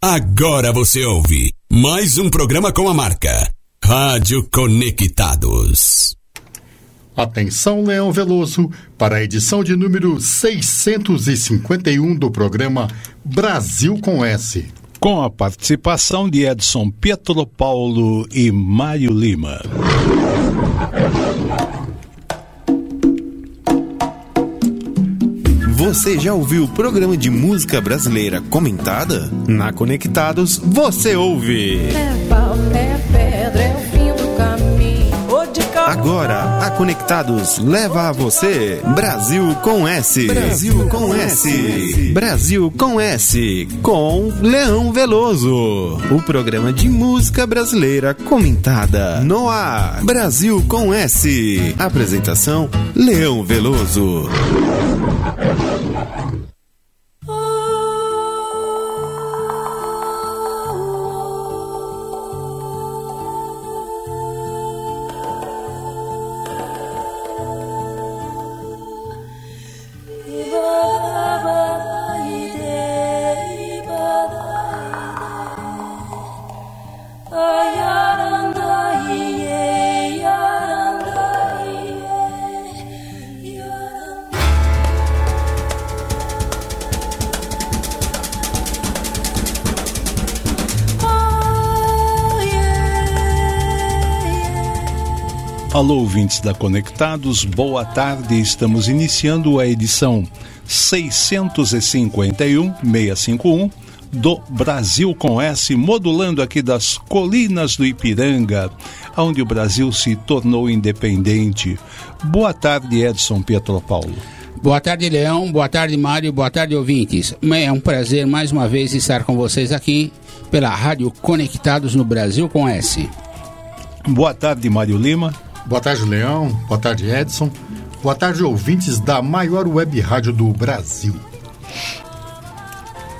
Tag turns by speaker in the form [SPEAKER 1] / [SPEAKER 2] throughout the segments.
[SPEAKER 1] Agora você ouve mais um programa com a marca Rádio Conectados.
[SPEAKER 2] Atenção, Leão Veloso, para a edição de número 651 do programa Brasil com S.
[SPEAKER 3] Com a participação de Edson Pietro Paulo e Mário Lima.
[SPEAKER 4] Você já ouviu o programa de música brasileira comentada? Na Conectados, você ouve.
[SPEAKER 5] É pau, é
[SPEAKER 4] Agora, a Conectados leva a você Brasil com S. Brasil com S. Brasil com S. Com Leão Veloso. O programa de música brasileira comentada. No ar. Brasil com S. Apresentação: Leão Veloso.
[SPEAKER 3] Alô, ouvintes da Conectados, boa tarde. Estamos iniciando a edição 651, 651 do Brasil com S, modulando aqui das colinas do Ipiranga, onde o Brasil se tornou independente. Boa tarde, Edson Pietro Paulo.
[SPEAKER 6] Boa tarde, Leão. Boa tarde, Mário. Boa tarde, ouvintes. É um prazer mais uma vez estar com vocês aqui pela Rádio Conectados no Brasil com S.
[SPEAKER 3] Boa tarde, Mário Lima.
[SPEAKER 2] Boa tarde, Leão. Boa tarde, Edson. Boa tarde, ouvintes da maior web rádio do Brasil.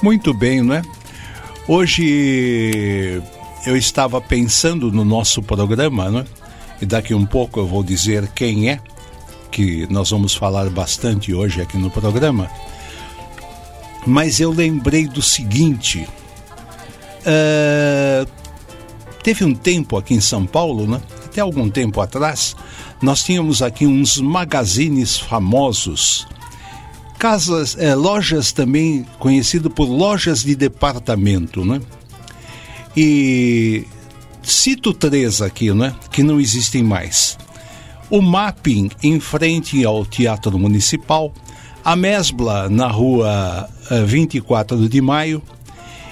[SPEAKER 3] Muito bem, não é? Hoje eu estava pensando no nosso programa, não é? E daqui um pouco eu vou dizer quem é, que nós vamos falar bastante hoje aqui no programa. Mas eu lembrei do seguinte: uh, teve um tempo aqui em São Paulo, né? Até algum tempo atrás, nós tínhamos aqui uns magazines famosos, casas, é, lojas também conhecido por lojas de departamento, né? E cito três aqui, né? Que não existem mais. O Mapping em frente ao Teatro Municipal, a Mesbla na rua 24 de Maio,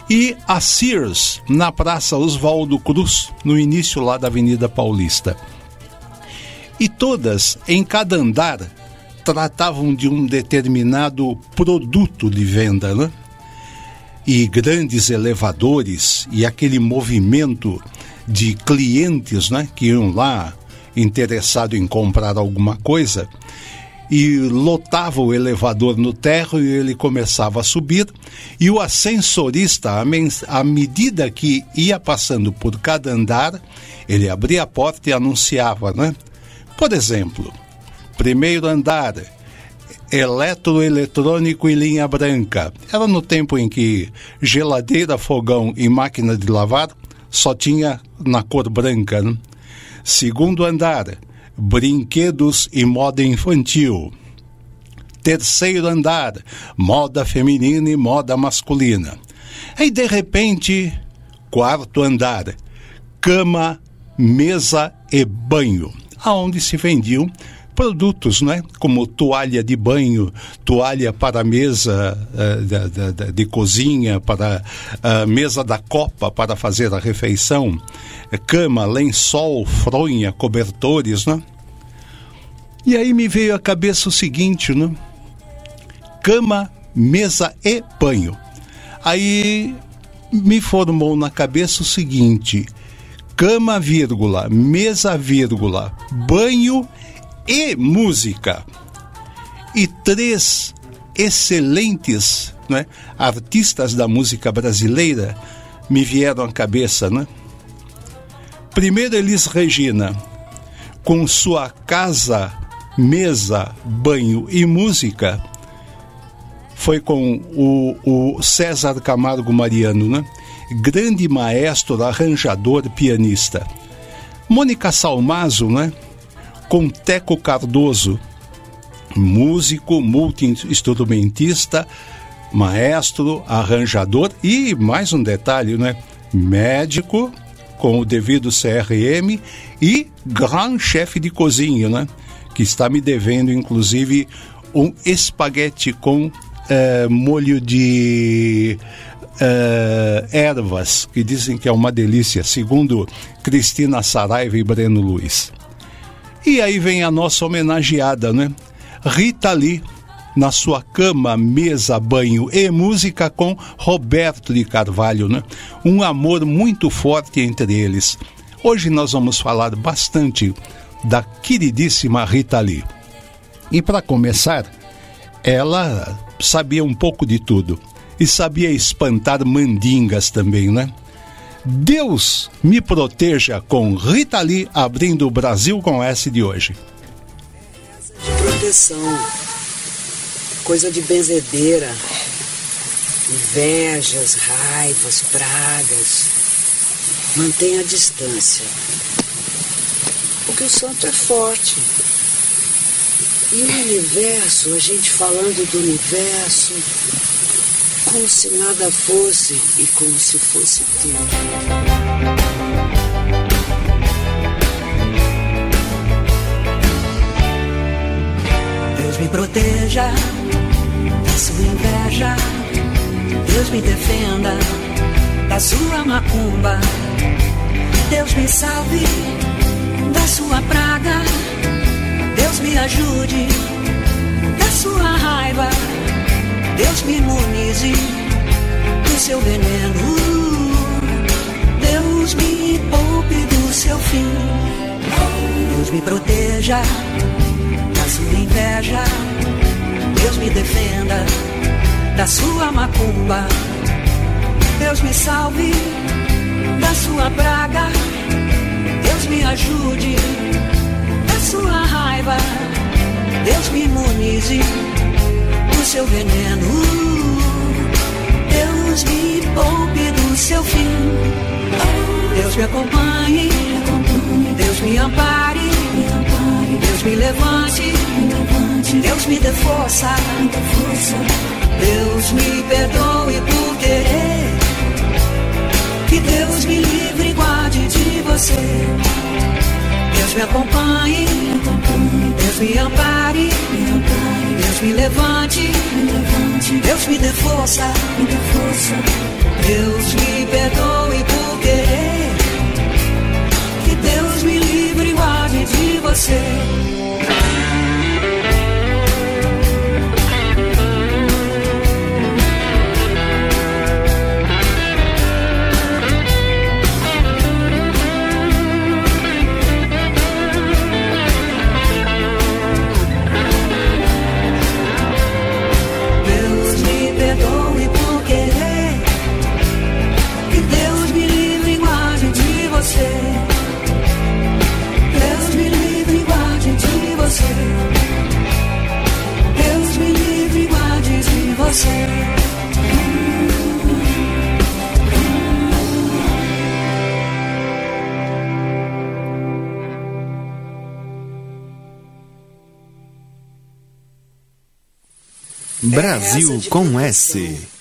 [SPEAKER 3] e a Sears na Praça Oswaldo Cruz, no início lá da Avenida Paulista. E todas, em cada andar, tratavam de um determinado produto de venda, né? E grandes elevadores e aquele movimento de clientes, né, que iam lá interessado em comprar alguma coisa, e lotava o elevador no térreo e ele começava a subir. E o ascensorista à medida que ia passando por cada andar ele abria a porta e anunciava né? Por exemplo primeiro andar eletroeletrônico e linha branca. Era no tempo em que geladeira fogão e máquina de lavar só tinha na cor branca né? segundo andar brinquedos e moda infantil. Terceiro andar, moda feminina e moda masculina. Aí, de repente, quarto andar, cama, mesa e banho, aonde se vendiam produtos, né? Como toalha de banho, toalha para mesa uh, de, de, de, cozinha, para a mesa da copa para fazer a refeição, cama, lençol, fronha, cobertores, né? E aí me veio à cabeça o seguinte, né? Cama, mesa e banho. Aí me formou na cabeça o seguinte: cama, vírgula, mesa, vírgula, banho e música. E três excelentes né, artistas da música brasileira me vieram à cabeça. Né? Primeiro, Elis Regina, com sua casa, mesa, banho e música, foi com o, o César Camargo Mariano, né? grande maestro, arranjador, pianista. Mônica Salmazo, né? Com Teco Cardoso, músico, multi-instrumentista, maestro, arranjador e mais um detalhe, né? Médico com o devido CRM e gran chefe de cozinha, né? Que está me devendo, inclusive, um espaguete com uh, molho de uh, ervas, que dizem que é uma delícia, segundo Cristina Saraiva e Breno Luiz. E aí vem a nossa homenageada, né? Rita Lee, na sua cama, mesa, banho e música com Roberto de Carvalho, né? Um amor muito forte entre eles. Hoje nós vamos falar bastante da queridíssima Rita Lee. E para começar, ela sabia um pouco de tudo e sabia espantar mandingas também, né? Deus me proteja com Rita Lee abrindo o Brasil com S de hoje.
[SPEAKER 7] De proteção, coisa de benzedeira, invejas, raivas, pragas. Mantenha a distância, porque o santo é forte. E o universo, a gente falando do universo, como se nada fosse e como se fosse tudo. Deus me proteja da sua inveja, Deus me defenda da sua macumba, Deus me salve da sua praga, Deus me ajude da sua raiva. Deus me imunize do seu veneno. Deus me poupe do seu fim. Deus me proteja da sua inveja. Deus me defenda da sua macumba. Deus me salve da sua praga. Deus me ajude da sua raiva. Deus me imunize do seu veneno. Deus me poupe do seu fim. Deus me acompanhe. Deus me ampare. Deus me levante. Deus me dê força. Deus me perdoe por querer. Que Deus me livre e guarde de você. Deus me acompanhe. Deus me ampare. Deus me levante, Deus me dê força, Deus me perdoe por querer, que Deus me livre e guarde de você.
[SPEAKER 4] Brasil com S.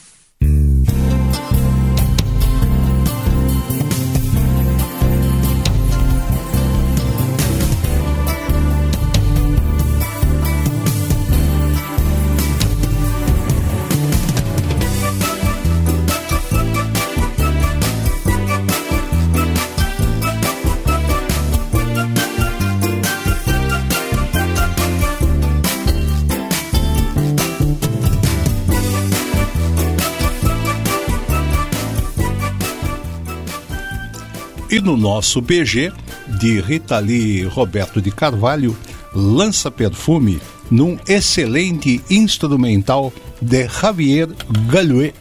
[SPEAKER 3] no nosso BG, de Rita Lee Roberto de Carvalho, lança perfume num excelente instrumental de Javier Galouet.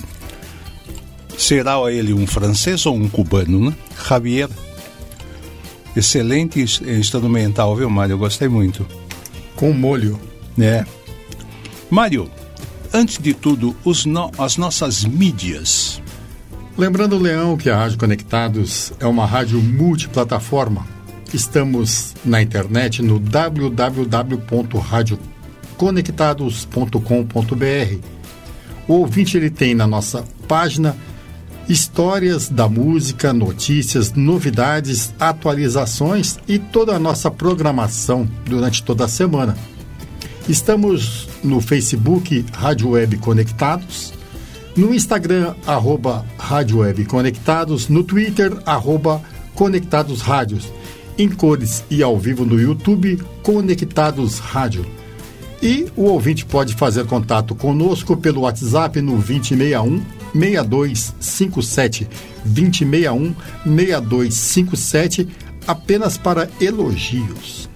[SPEAKER 3] Será ele um francês ou um cubano, né? Javier. Excelente ins- instrumental, viu, Mário? Eu gostei muito.
[SPEAKER 2] Com molho.
[SPEAKER 3] né? Mário, antes de tudo, no- as nossas mídias.
[SPEAKER 2] Lembrando, Leão, que a Rádio Conectados é uma rádio multiplataforma. Estamos na internet no www.radioconectados.com.br. O ouvinte ele tem na nossa página histórias da música, notícias, novidades, atualizações e toda a nossa programação durante toda a semana. Estamos no Facebook Rádio Web Conectados, no Instagram, arroba Rádio Web Conectados, no Twitter, arroba Conectados Rádios, em cores e ao vivo no YouTube, Conectados Rádio. E o ouvinte pode fazer contato conosco pelo WhatsApp no 2061 6257 2061 6257 apenas para elogios.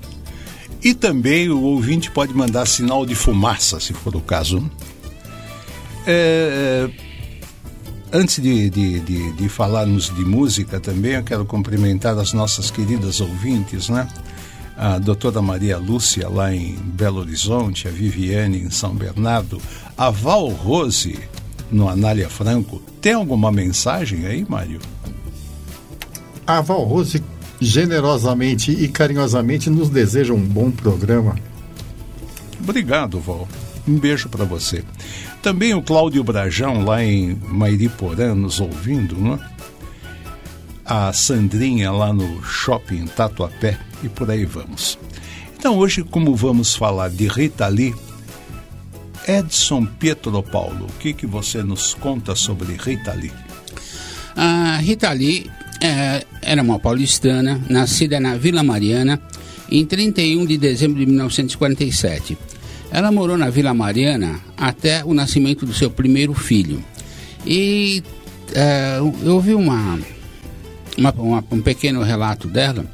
[SPEAKER 3] E também o ouvinte pode mandar sinal de fumaça, se for o caso. É, antes de, de, de, de, falarmos de música também, eu quero cumprimentar as nossas queridas ouvintes, né? A doutora Maria Lúcia, lá em Belo Horizonte, a Viviane, em São Bernardo, a Val Rose, no Anália Franco. Tem alguma mensagem aí, Mário?
[SPEAKER 2] A Val Rose generosamente e carinhosamente nos deseja um bom programa.
[SPEAKER 3] Obrigado, Val. Um beijo para você. Também o Cláudio Brajão, lá em Mairiporã, nos ouvindo, né? A Sandrinha, lá no Shopping Tatuapé, e por aí vamos. Então, hoje, como vamos falar de Rita Lee, Edson Pietro Paulo, o que, que você nos conta sobre Rita Lee?
[SPEAKER 6] A Rita Lee é, era uma paulistana, nascida na Vila Mariana em 31 de dezembro de 1947. Ela morou na Vila Mariana até o nascimento do seu primeiro filho. E é, eu ouvi uma, uma, uma, um pequeno relato dela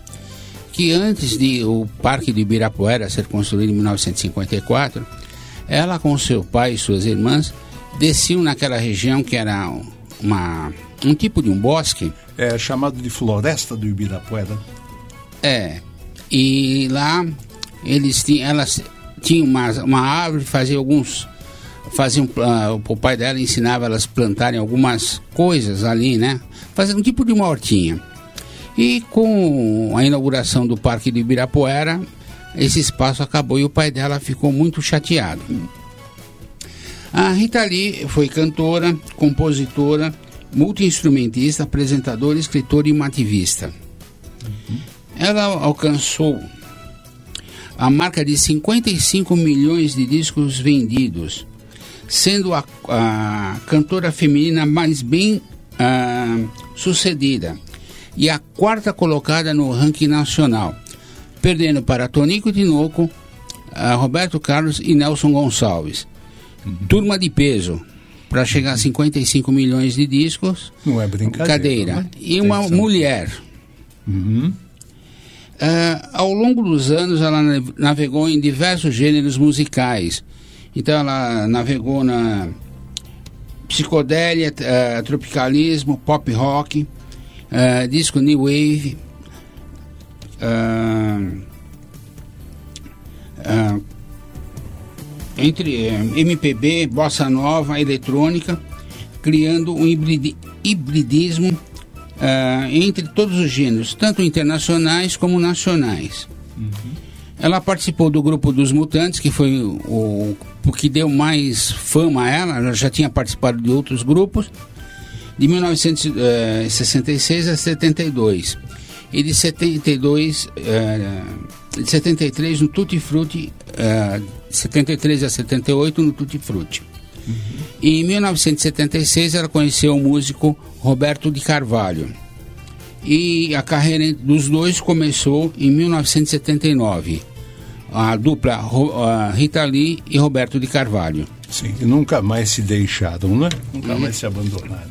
[SPEAKER 6] que antes de o Parque de Ibirapuera ser construído em 1954, ela com seu pai e suas irmãs desciam naquela região que era uma, um tipo de um bosque.
[SPEAKER 3] É chamado de Floresta do Ibirapuera.
[SPEAKER 6] É. E lá eles tinham, elas tinham uma, uma árvore, faziam alguns. Faziam, uh, o pai dela ensinava elas plantarem algumas coisas ali, né? Fazendo um tipo de uma hortinha. E com a inauguração do Parque do Ibirapuera, esse espaço acabou e o pai dela ficou muito chateado. A Rita Lee foi cantora, compositora, multiinstrumentista, apresentadora, escritora e uma ativista. Ela alcançou a marca de 55 milhões de discos vendidos, sendo a, a cantora feminina mais bem uh, sucedida e a quarta colocada no ranking nacional, perdendo para Tonico Tinoco, uh, Roberto Carlos e Nelson Gonçalves. Turma de peso, para chegar a 55 milhões de discos.
[SPEAKER 3] Não é brincadeira.
[SPEAKER 6] Cadeira.
[SPEAKER 3] Né?
[SPEAKER 6] E uma mulher.
[SPEAKER 3] Uhum.
[SPEAKER 6] Uh, ao longo dos anos, ela navegou em diversos gêneros musicais. Então, ela navegou na psicodélia, uh, tropicalismo, pop rock, uh, disco new wave, entre MPB, bossa nova, eletrônica, criando um hibridismo Uh, entre todos os gêneros, tanto internacionais como nacionais. Uhum. Ela participou do grupo dos Mutantes, que foi o, o que deu mais fama a ela, ela já tinha participado de outros grupos, de 1966 a 72. E de 72, uh, de 73 no Tutti Frutti, uh, 73 a 78 no Tutti Frutti. Uhum. E em 1976 ela conheceu o músico Roberto de Carvalho. E a carreira dos dois começou em 1979. A dupla Rita Lee e Roberto de Carvalho.
[SPEAKER 3] Sim, e nunca mais se deixaram, né? Nunca mais se abandonaram.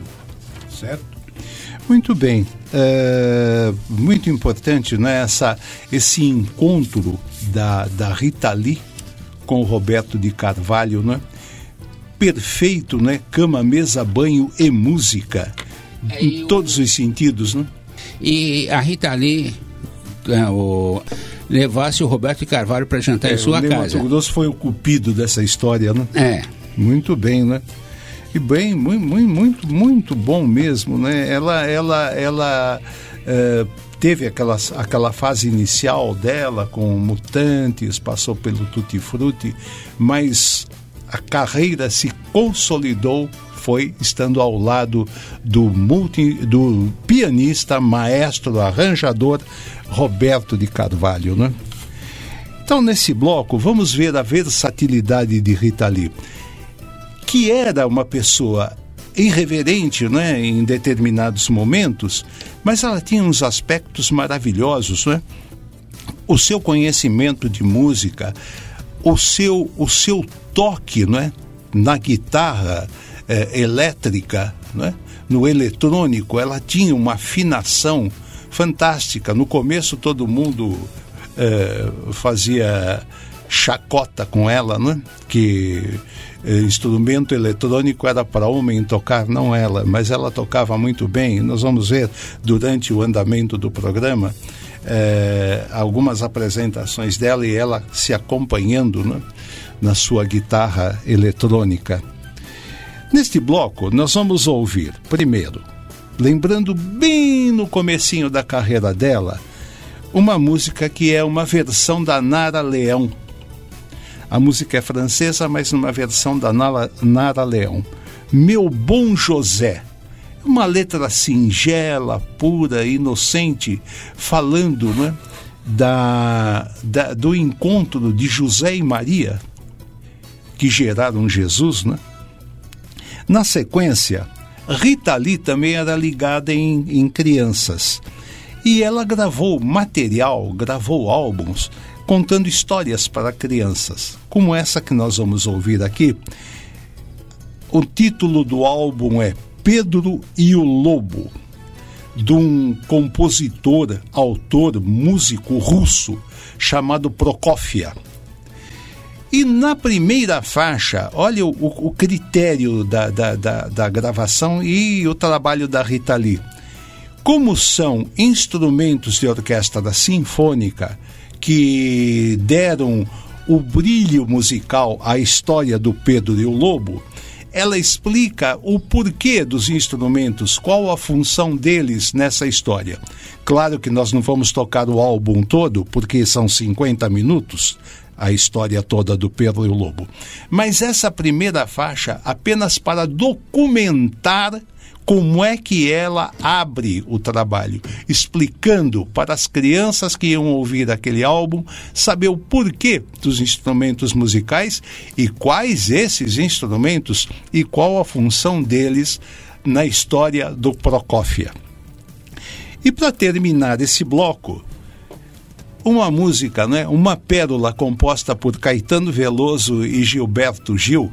[SPEAKER 3] Certo? Muito bem. É, muito importante né, essa, esse encontro da, da Rita Lee com o Roberto de Carvalho, né? Perfeito, né? Cama, mesa, banho e música. É, em todos os sentidos, né?
[SPEAKER 6] E a Rita Lee é, o, levasse o Roberto Carvalho para jantar é, em sua
[SPEAKER 3] o
[SPEAKER 6] casa.
[SPEAKER 3] O Grosso foi o cupido dessa história, né?
[SPEAKER 6] É.
[SPEAKER 3] Muito bem, né? E bem, muito, muito, muito bom mesmo, né? Ela, ela, ela é, teve aquela, aquela fase inicial dela com Mutantes, passou pelo Tutti Frutti, mas a carreira se consolidou foi estando ao lado do, multi, do pianista, maestro, arranjador Roberto de Carvalho. Né? Então, nesse bloco, vamos ver a versatilidade de Rita Lee, que era uma pessoa irreverente né, em determinados momentos, mas ela tinha uns aspectos maravilhosos. Né? O seu conhecimento de música, o seu, o seu toque né, na guitarra é, elétrica, né, no eletrônico, ela tinha uma afinação fantástica. No começo todo mundo é, fazia chacota com ela, né? que é, instrumento eletrônico era para homem tocar, não ela, mas ela tocava muito bem. Nós vamos ver durante o andamento do programa é, algumas apresentações dela e ela se acompanhando né? na sua guitarra eletrônica. Neste bloco, nós vamos ouvir, primeiro, lembrando bem no comecinho da carreira dela, uma música que é uma versão da Nara Leão. A música é francesa, mas numa versão da Nara, Nara Leão. Meu Bom José. Uma letra singela, pura, inocente, falando né, da, da, do encontro de José e Maria, que geraram Jesus, né? Na sequência, Rita Lee também era ligada em, em crianças. E ela gravou material, gravou álbuns contando histórias para crianças, como essa que nós vamos ouvir aqui. O título do álbum é Pedro e o Lobo, de um compositor, autor, músico russo chamado Prokofiev. E na primeira faixa, olha o, o critério da, da, da, da gravação e o trabalho da Rita Lee. Como são instrumentos de orquestra sinfônica que deram o brilho musical à história do Pedro e o Lobo, ela explica o porquê dos instrumentos, qual a função deles nessa história. Claro que nós não vamos tocar o álbum todo, porque são 50 minutos, a história toda do Pedro e o Lobo. Mas essa primeira faixa apenas para documentar como é que ela abre o trabalho, explicando para as crianças que iam ouvir aquele álbum saber o porquê dos instrumentos musicais e quais esses instrumentos e qual a função deles na história do Prokofiev. E para terminar esse bloco, uma música, né? uma pérola composta por Caetano Veloso e Gilberto Gil,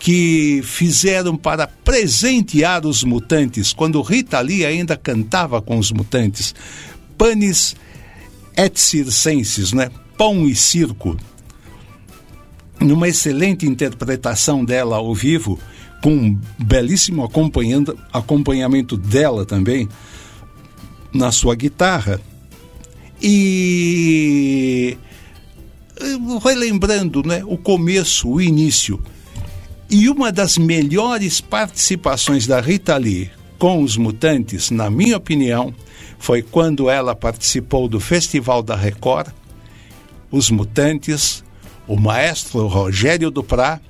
[SPEAKER 3] que fizeram para presentear os mutantes, quando Rita Lee ainda cantava com os mutantes. Panis et circenses, né? Pão e circo. Numa excelente interpretação dela ao vivo, com um belíssimo acompanhamento dela também na sua guitarra e relembrando né, o começo, o início. E uma das melhores participações da Rita Lee com os Mutantes, na minha opinião, foi quando ela participou do Festival da Record, os Mutantes, o maestro Rogério Duprá,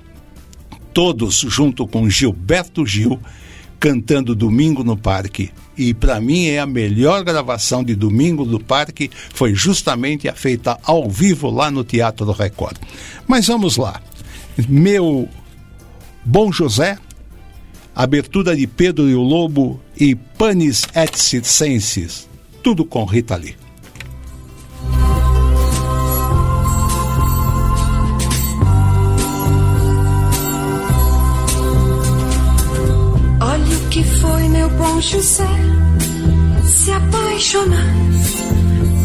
[SPEAKER 3] todos junto com Gilberto Gil, cantando Domingo no Parque e para mim é a melhor gravação de Domingo do Parque, foi justamente a feita ao vivo lá no Teatro do Record. Mas vamos lá. Meu Bom José, abertura de Pedro e o Lobo e Panis et Circenses, tudo com Rita Lee.
[SPEAKER 5] Olha o que foi meu bom José. Se apaixonar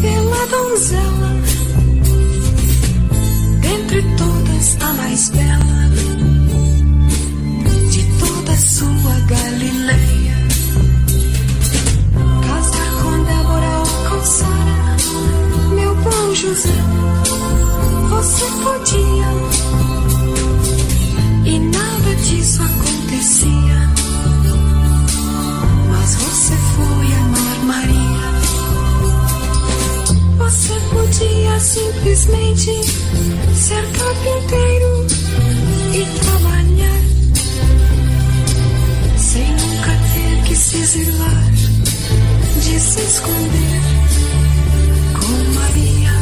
[SPEAKER 5] pela donzela, dentre todas a mais bela sua Galileia. Casa com Débora ou com meu bom José, você podia. E nada disso acontecia. Mas você foi amar Maria. Você podia simplesmente ser carpinteiro e trabalhar. Se exilar, de se esconder com Maria.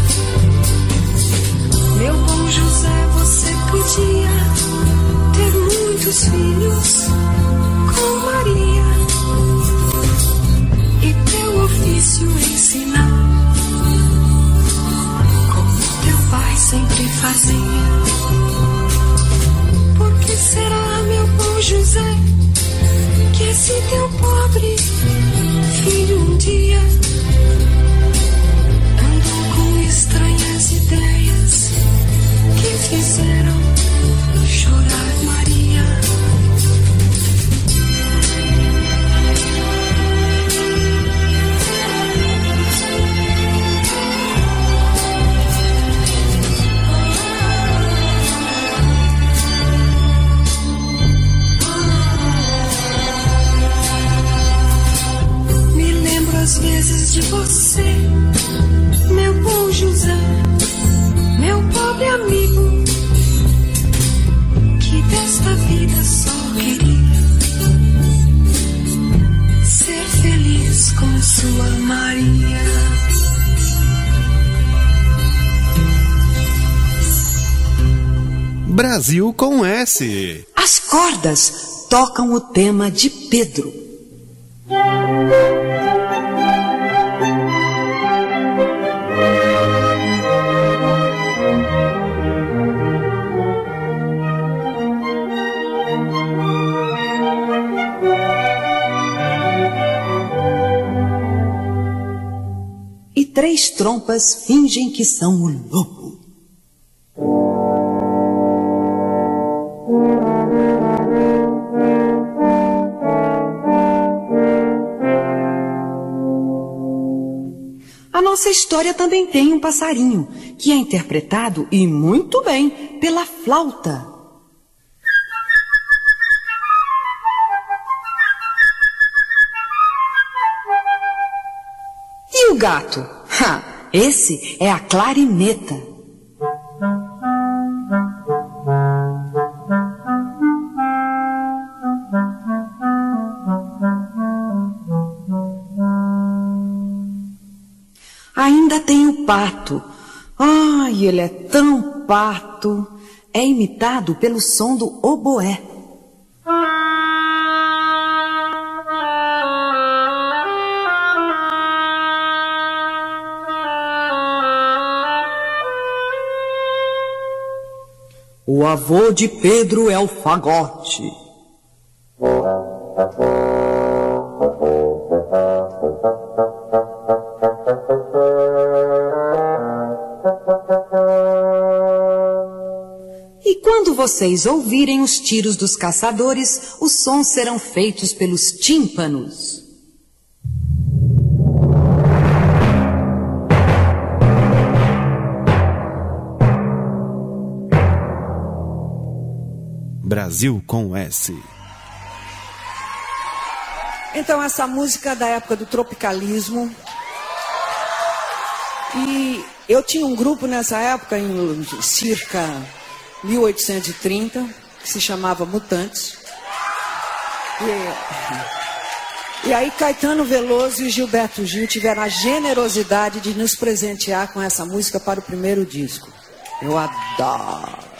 [SPEAKER 5] Meu bom José, você podia ter muitos filhos com Maria e teu ofício ensinar como teu pai sempre fazia. Por que será, meu bom José, que esse teu pobre filho um dia andou com estranhas ideias que fizeram de você, meu bom José, meu pobre amigo, que desta vida só queria ser feliz com sua Maria.
[SPEAKER 4] Brasil com S.
[SPEAKER 8] As cordas tocam o tema de Pedro. Três trompas fingem que são o lobo. A nossa história também tem um passarinho, que é interpretado, e muito bem, pela flauta. E o gato? Ha, esse é a clarineta. Ainda tem o pato. Ai, ele é tão pato. É imitado pelo som do oboé. O avô de Pedro é o fagote. E quando vocês ouvirem os tiros dos caçadores, os sons serão feitos pelos tímpanos.
[SPEAKER 4] Brasil com S.
[SPEAKER 7] Então, essa música é da época do tropicalismo. E eu tinha um grupo nessa época, em circa 1830, que se chamava Mutantes. E, e aí Caetano Veloso e Gilberto Gil tiveram a generosidade de nos presentear com essa música para o primeiro disco. Eu adoro.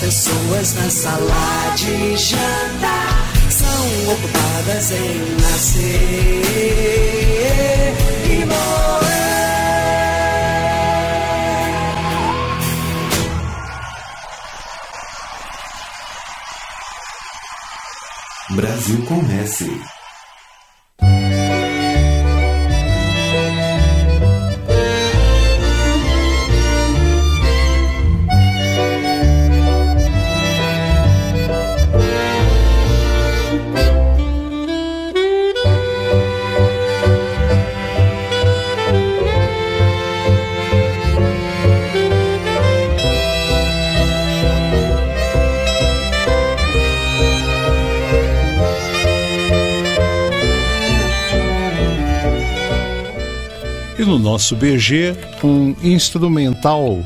[SPEAKER 9] Pessoas na sala de jantar são ocupadas em nascer e morrer.
[SPEAKER 4] Brasil com
[SPEAKER 3] nosso BG um instrumental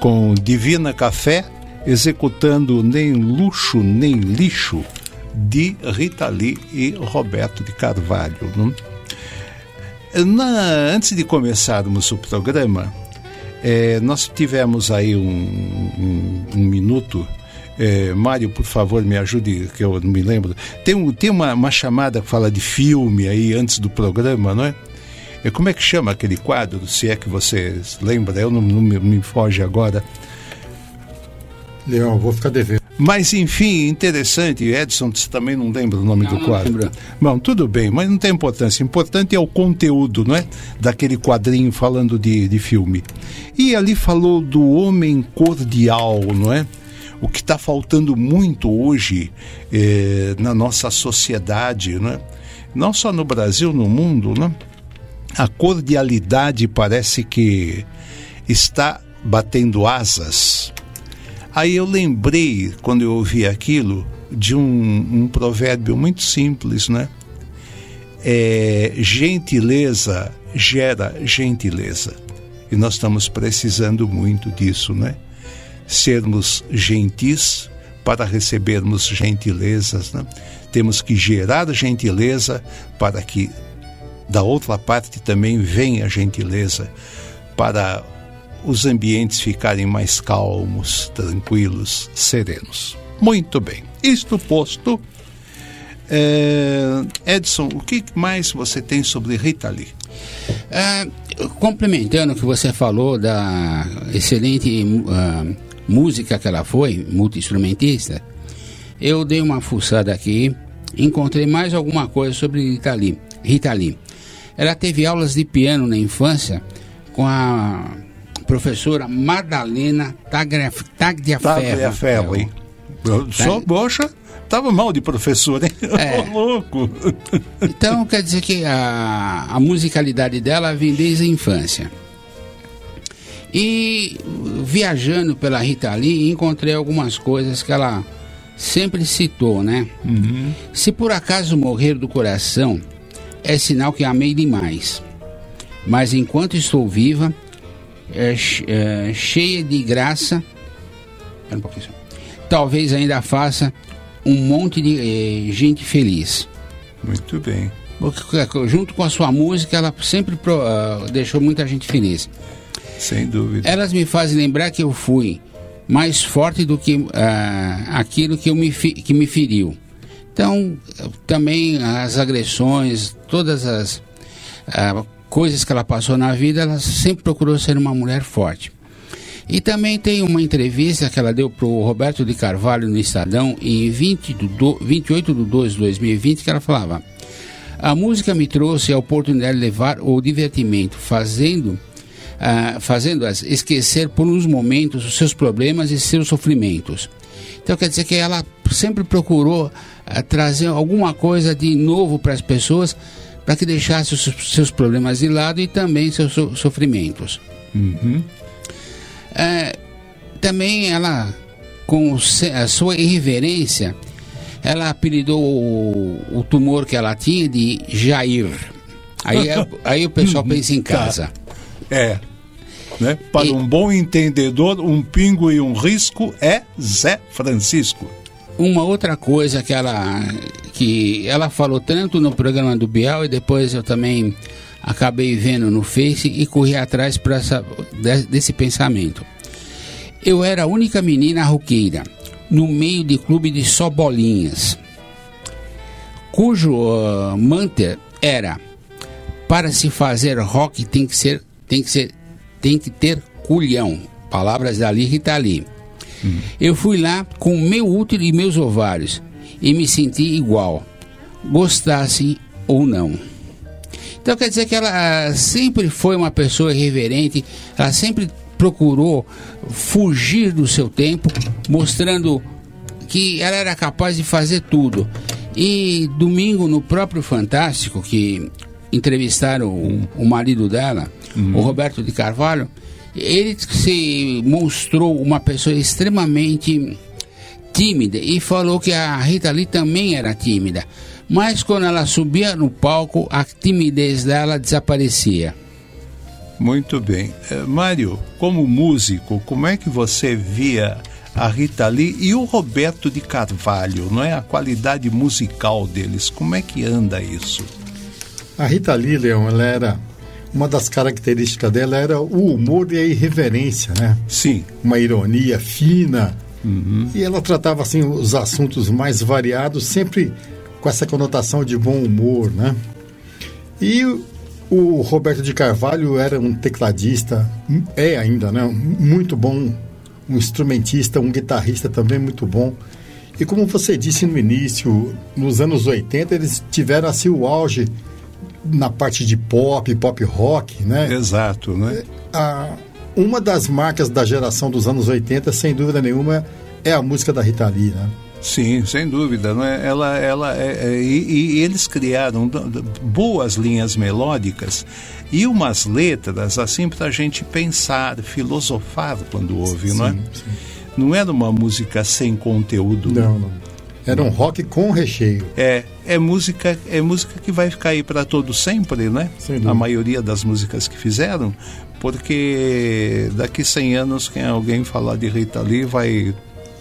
[SPEAKER 3] com Divina Café executando Nem Luxo Nem Lixo de Rita Lee e Roberto de Carvalho. Na, antes de começarmos o programa, é, nós tivemos aí um, um, um minuto. É, Mário, por favor, me ajude, que eu não me lembro. Tem, tem uma, uma chamada que fala de filme aí antes do programa, não é? E como é que chama aquele quadro, se é que você lembra? Eu não, não me, me foge agora.
[SPEAKER 2] Leão, vou ficar devendo.
[SPEAKER 3] Mas, enfim, interessante. Edson, você também não lembra o nome não, do quadro? Não Bom, tudo bem, mas não tem importância. O importante é o conteúdo, não é? Daquele quadrinho falando de, de filme. E ali falou do homem cordial, não é? O que está faltando muito hoje eh, na nossa sociedade, não é? Não só no Brasil, no mundo, não é? A cordialidade parece que está batendo asas. Aí eu lembrei, quando eu ouvi aquilo, de um, um provérbio muito simples, né? É, gentileza gera gentileza. E nós estamos precisando muito disso, né? Sermos gentis para recebermos gentilezas, né? Temos que gerar gentileza para que da outra parte também vem a gentileza para os ambientes ficarem mais calmos, tranquilos, serenos. Muito bem. Isto posto, é, Edson, o que mais você tem sobre Rita Lee?
[SPEAKER 6] É, complementando o que você falou da excelente uh, música que ela foi, multi-instrumentista, eu dei uma fuçada aqui, encontrei mais alguma coisa sobre Rita Lee. Rita Lee. Ela teve aulas de piano na infância com a professora Madalena Tagliaferro.
[SPEAKER 3] Tagliaferro, hein? Só, poxa, tava mal de professor, hein? É. louco.
[SPEAKER 6] Então, quer dizer que a, a musicalidade dela vem desde a infância. E viajando pela Rita Lee, encontrei algumas coisas que ela sempre citou, né? Uhum. Se por acaso morrer do coração, é sinal que amei demais. Mas enquanto estou viva, é, é, cheia de graça, um talvez ainda faça um monte de é, gente feliz.
[SPEAKER 3] Muito bem.
[SPEAKER 6] Porque, junto com a sua música, ela sempre pro, uh, deixou muita gente feliz.
[SPEAKER 3] Sem dúvida.
[SPEAKER 6] Elas me fazem lembrar que eu fui mais forte do que ah, aquilo que, eu me, que me feriu. Então, também as agressões, todas as ah, coisas que ela passou na vida, ela sempre procurou ser uma mulher forte. E também tem uma entrevista que ela deu para o Roberto de Carvalho no Estadão em 20 do do, 28 de 2 de 2020, que ela falava: A música me trouxe a oportunidade de levar o divertimento, fazendo ah, fazendo-as esquecer por uns momentos os seus problemas e seus sofrimentos. Então quer dizer que ela sempre procurou ah, trazer alguma coisa de novo para as pessoas para que deixasse os seus problemas de lado e também seus so- sofrimentos. É, também ela, com a sua irreverência, ela apelidou o, o tumor que ela tinha de Jair. Aí, é- aí o pessoal pensa em casa.
[SPEAKER 3] É. Né? Para
[SPEAKER 6] E-
[SPEAKER 3] um bom entendedor, um pingo e um risco é Zé Francisco.
[SPEAKER 6] Uma outra coisa que ela que ela falou tanto no programa do Biel e depois eu também acabei vendo no Face e corri atrás pra essa, de- desse pensamento. Eu era a única menina roqueira no meio de clube de só bolinhas, cujo ah, manter era para se fazer rock tem que ser tem que ser tem que ter culhão. Palavras da Rita Lee. Eu fui lá com o meu útero e meus ovários e me senti igual, gostasse ou não. Então quer dizer que ela ah, sempre foi uma pessoa irreverente, ela sempre procurou fugir do seu tempo, mostrando que ela era capaz de fazer tudo. E domingo, no próprio Fantástico, que entrevistaram o, o marido dela, o Roberto de Carvalho, ele se mostrou uma pessoa extremamente tímida e falou que a Rita Lee também era tímida. Mas quando ela subia no palco, a timidez dela desaparecia.
[SPEAKER 3] Muito bem. Eh, Mário, como músico, como é que você via a Rita Lee e o Roberto de Carvalho, não é? A qualidade musical deles, como é que anda isso?
[SPEAKER 2] A Rita Lee, Leon, ela era. Uma das características dela era o humor e a irreverência, né?
[SPEAKER 3] Sim.
[SPEAKER 2] Uma ironia fina. E ela tratava assim os assuntos mais variados, sempre com essa conotação de bom humor, né? E o- o Roberto de Carvalho era um tecladista, é ainda, né? Muito bom, um instrumentista, um guitarrista também muito bom. E como você disse no início, nos anos 80 eles tiveram assim o auge na parte de pop, pop rock, né?
[SPEAKER 3] Exato, né?
[SPEAKER 2] a- uma das marcas da geração dos anos 80, sem dúvida nenhuma, é a música da Rita Lee, né?
[SPEAKER 3] Sim, sem dúvida. Não é? Ela, ela, é, é, e, e eles criaram boas linhas melódicas e umas letras assim para a gente pensar, filosofar quando ouve, não é?
[SPEAKER 2] Sim, sim.
[SPEAKER 3] Não era uma música sem conteúdo.
[SPEAKER 2] Não, não. Era um rock com recheio.
[SPEAKER 3] É, é música, é música que vai ficar aí para todo sempre, né? A maioria das músicas que fizeram, porque daqui 100 anos quem alguém falar de Rita Lee vai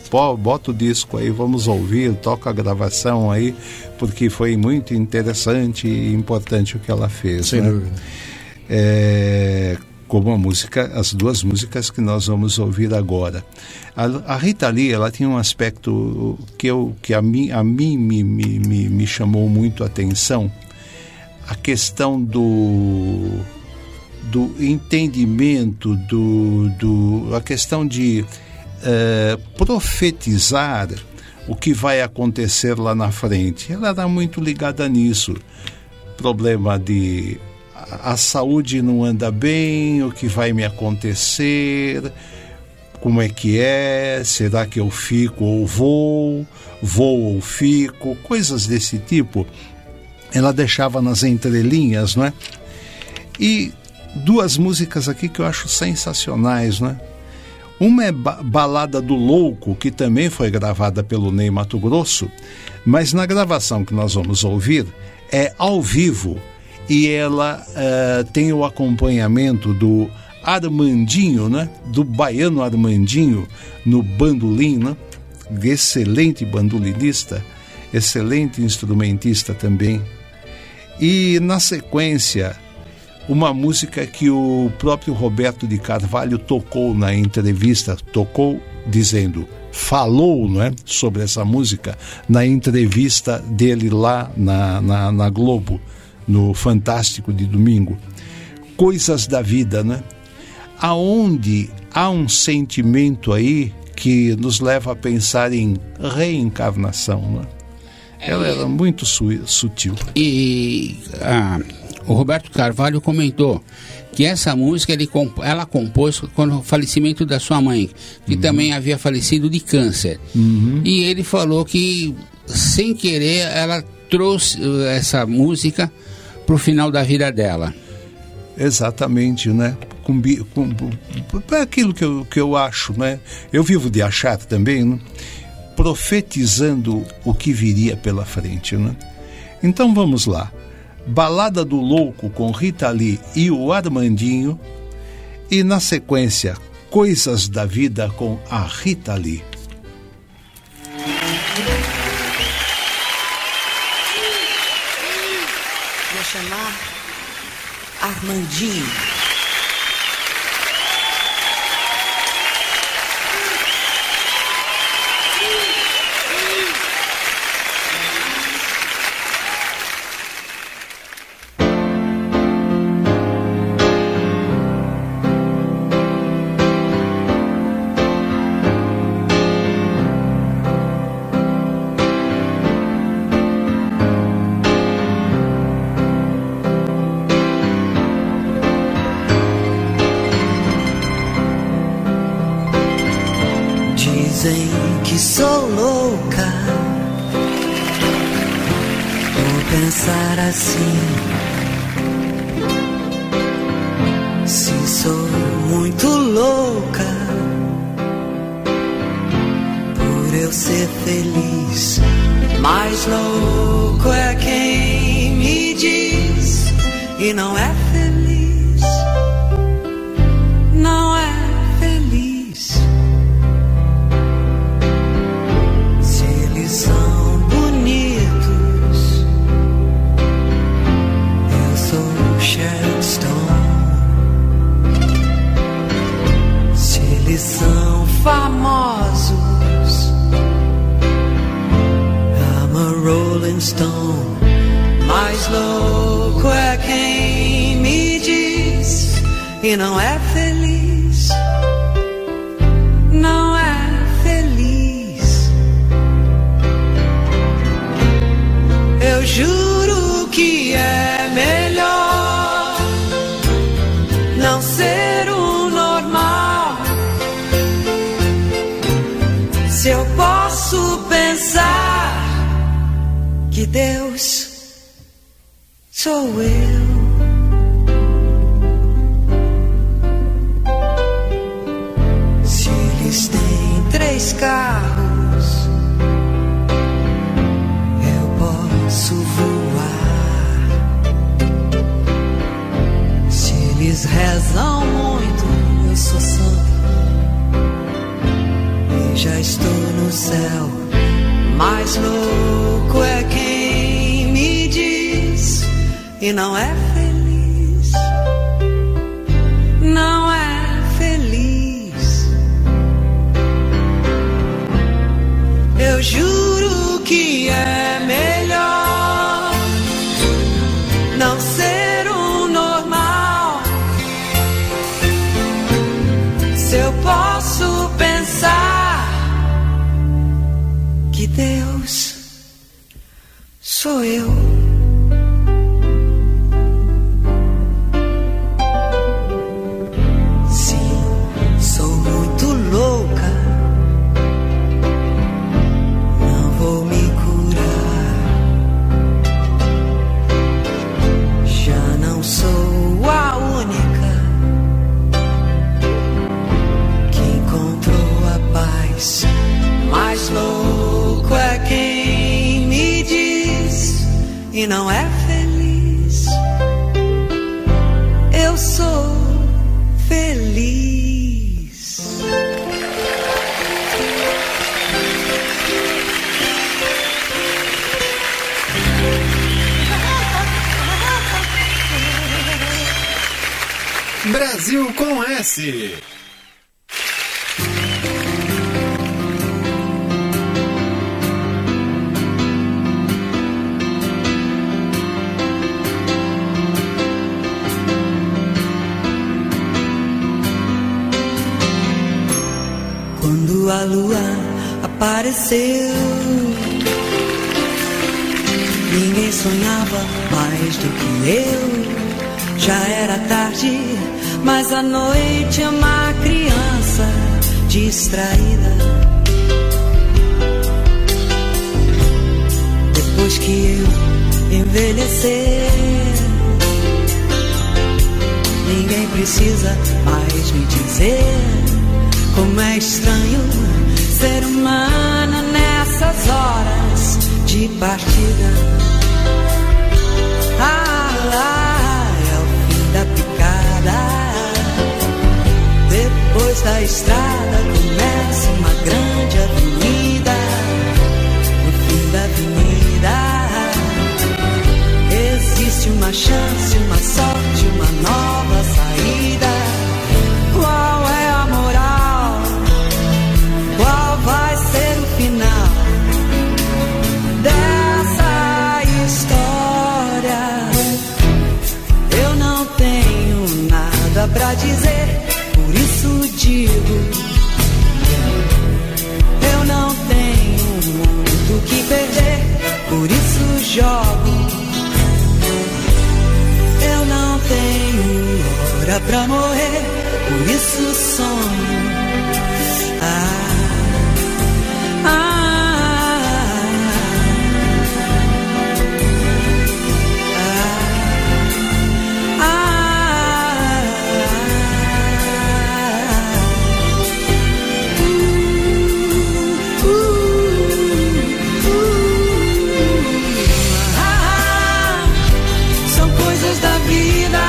[SPEAKER 3] pô, bota o disco aí, vamos ouvir, toca a gravação aí, porque foi muito interessante e importante o que ela fez.
[SPEAKER 2] Sem
[SPEAKER 3] né?
[SPEAKER 2] dúvida.
[SPEAKER 3] é, como a música, as duas músicas que nós vamos ouvir agora. A, a Rita Lee, ela tinha um aspecto que, eu, que a mim, a mim me, me, me, me chamou muito a atenção, a questão do, do entendimento, do, do, a questão de eh, profetizar o que vai acontecer lá na frente. Ela era muito ligada nisso. Problema de a, saúde não anda bem, o que vai me acontecer, como é que é, será que eu fico ou vou, vou ou fico, coisas desse tipo. Ela deixava nas entrelinhas, não é? E duas músicas aqui que eu acho sensacionais, né? Uma é ba Balada do Louco, que também foi gravada pelo Ney Mato Grosso, mas na gravação que nós vamos ouvir é ao vivo e ela uh, tem o acompanhamento do Armandinho, né? Do baiano Armandinho no bandolim, né? Excelente bandolinista, excelente instrumentista também. E na sequência, uma música que o próprio Roberto de Carvalho tocou na entrevista, tocou dizendo, falou não é, sobre essa música na entrevista dele lá na, na, na Globo, no Fantástico de domingo. Coisas da vida, né? Aonde há um sentimento aí que nos leva a pensar em reencarnação, né? Ela era muito su sutil.
[SPEAKER 6] E ah, o Roberto Carvalho comentou que essa música ele, ela compôs com o falecimento da sua mãe, que uhum. também havia falecido de câncer. Uhum. E ele falou que, sem querer, ela trouxe eh, essa música para o final da vida dela.
[SPEAKER 3] Exatamente, né? Com, com, é aquilo que eu, que eu acho, né? Eu vivo de achar também, né? profetizando o que viria pela frente, né? Então vamos lá. Balada do Louco com Rita Lee e o Armandinho e na sequência Coisas da Vida com a Rita Lee.
[SPEAKER 7] Armandinho. pensar assim.
[SPEAKER 4] Se sou muito
[SPEAKER 7] louca por eu ser feliz, mais louco é quem me diz e não é famosos. I'm a rolling stone, mais louco é quem me diz e não é feliz. Não é feliz. Eu juro. sou eu. Se eles têm três carros, eu posso voar. Se eles rezam muito, eu sou santa e já estou no céu mais longe. e não é E não é feliz. Eu sou feliz.
[SPEAKER 4] Brasil com S.
[SPEAKER 7] apareceu, ninguém sonhava mais do que eu. Já era tarde, mas a noite é uma criança distraída. Depois que eu envelhecer, ninguém precisa mais me dizer como é estranho humano nessas horas de partida. Ah, ah, é o fim da picada. Depois da estrada começa uma grande avenida. No fim da avenida existe uma chance, uma sorte, uma nova saída. Digo. Eu não tenho muito que perder, por isso jogo. Eu não tenho hora pra morrer, por isso sonho. Da vida.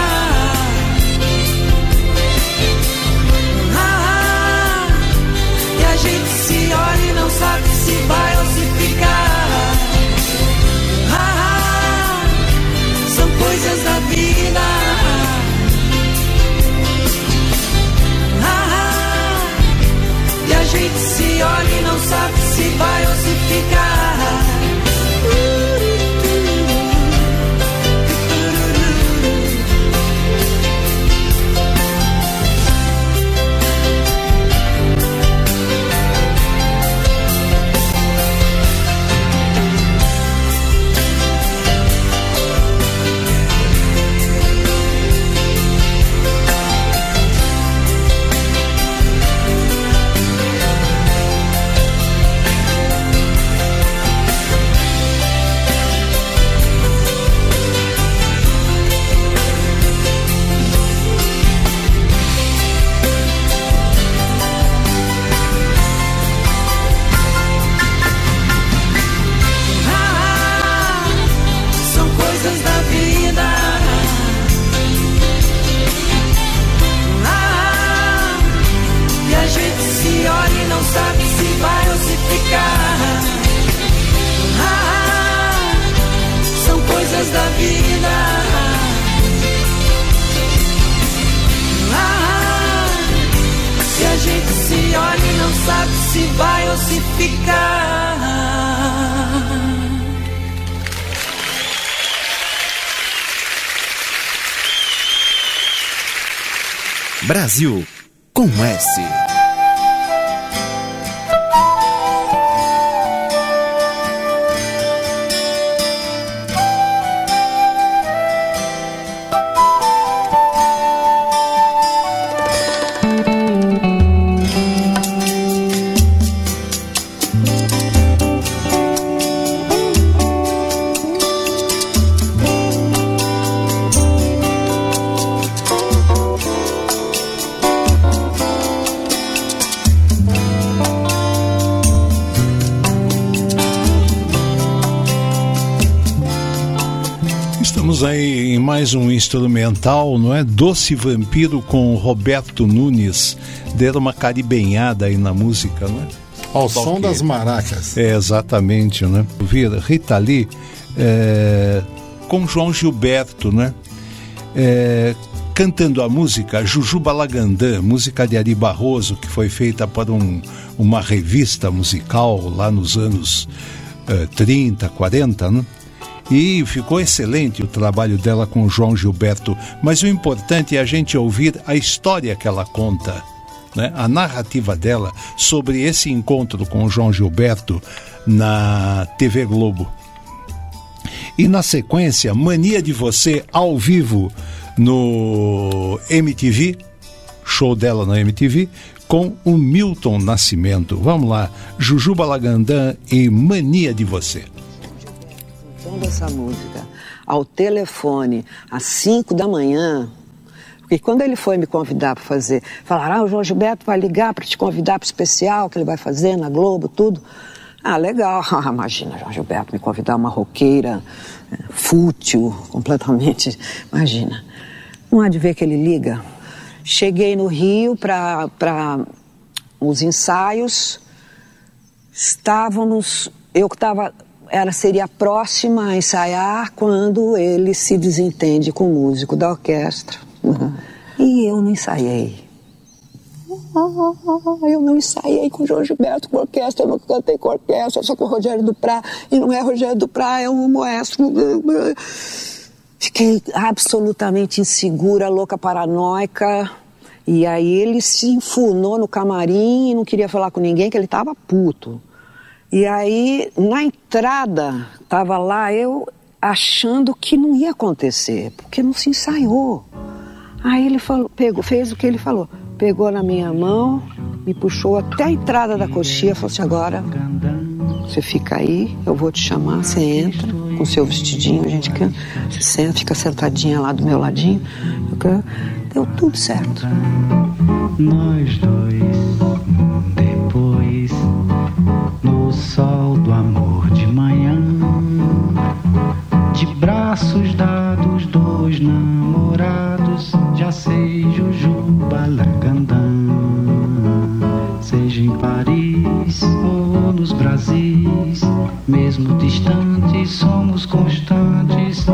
[SPEAKER 7] Ah, e a gente se olha e não sabe se vai ou se fica. Ah, são coisas da vida. Ah, e a gente se olha e não sabe se vai ou se fica. Vai ou se ficar. Ah, são coisas da vida. Ah, e a gente se olha e não sabe se vai ou se ficar.
[SPEAKER 4] Brasil com S.
[SPEAKER 3] mais um instrumental, não é? Doce Vampiro com Roberto Nunes. Deram uma caribenhada aí na música, não é?
[SPEAKER 2] Ao
[SPEAKER 3] Toque.
[SPEAKER 2] som das maracas.
[SPEAKER 3] É, exatamente, né? Vira Rita Lee é, com João Gilberto, né? É, cantando a música Jujuba Lagandã, música de Ari Barroso, que foi feita para um, uma revista musical lá nos anos uh, 30, 40, né? E ficou excelente o trabalho dela com João Gilberto, mas o importante é a gente ouvir a história que ela conta, né? a narrativa dela sobre esse encontro com João Gilberto na TV Globo. E na sequência, Mania de Você ao vivo no MTV, show dela na MTV, com o Milton Nascimento. Vamos lá, Jujuba Lagandã e Mania de Você.
[SPEAKER 8] Cantando essa música ao telefone às 5 da manhã, porque quando ele foi me convidar para fazer, falaram, ah, o João Gilberto vai ligar para te convidar para o especial que ele vai fazer na Globo, tudo. Ah, legal. Imagina, João Gilberto me convidar uma roqueira é, fútil, completamente. Imagina. Não há de ver que ele liga. Cheguei no Rio para os ensaios. Estávamos. Eu que estava. Era, seria a próxima a ensaiar quando ele se desentende com o músico da orquestra. E eu não ensaiei. Ah, eu não ensaiei com o João Gilberto com orquestra, eu não cantei com orquestra, só com o Rogério Duprá, e não é Rogério Duprá, é um maestro. Fiquei absolutamente insegura, louca, paranoica. E aí ele se enfurnou no camarim e não queria falar com ninguém, que ele estava puto. E aí, na entrada, estava lá eu achando que não ia acontecer, porque não se ensaiou. Aí ele falou, pegou, fez o que ele falou pegou na minha mão, me puxou até a entrada da coxinha, falou assim: agora você fica aí, eu vou te chamar, você entra com seu vestidinho, a gente canta, você senta, fica sentadinha lá do meu ladinho. Deu tudo certo.
[SPEAKER 10] Nós dois, sol do amor de manhã, de braços dados, dois namorados, já sei, Jujuba Lagandã. Seja em Paris ou nos Brasis, mesmo distantes, somos constantes.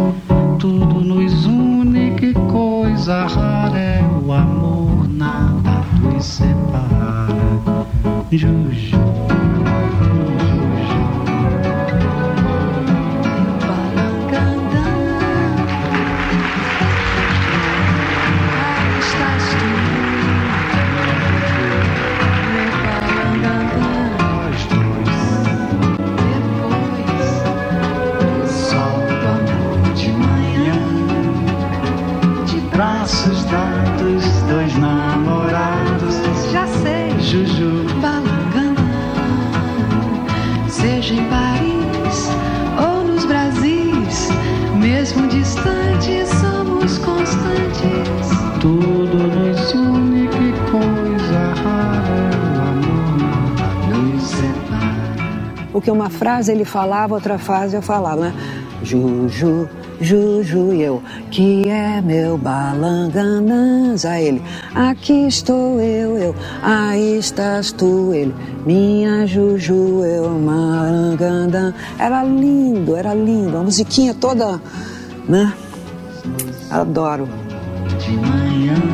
[SPEAKER 10] Tudo nos une, que coisa rara é o amor, nada nos separa. Juju.
[SPEAKER 8] Porque uma frase ele falava, outra frase eu falava, né? Juju, Juju e eu, que é meu balanganãs. A ele, aqui estou eu, eu, aí estás tu, ele, minha Juju, eu, malangandã. Era lindo, era lindo, a musiquinha toda, né? Adoro.
[SPEAKER 10] De manhã,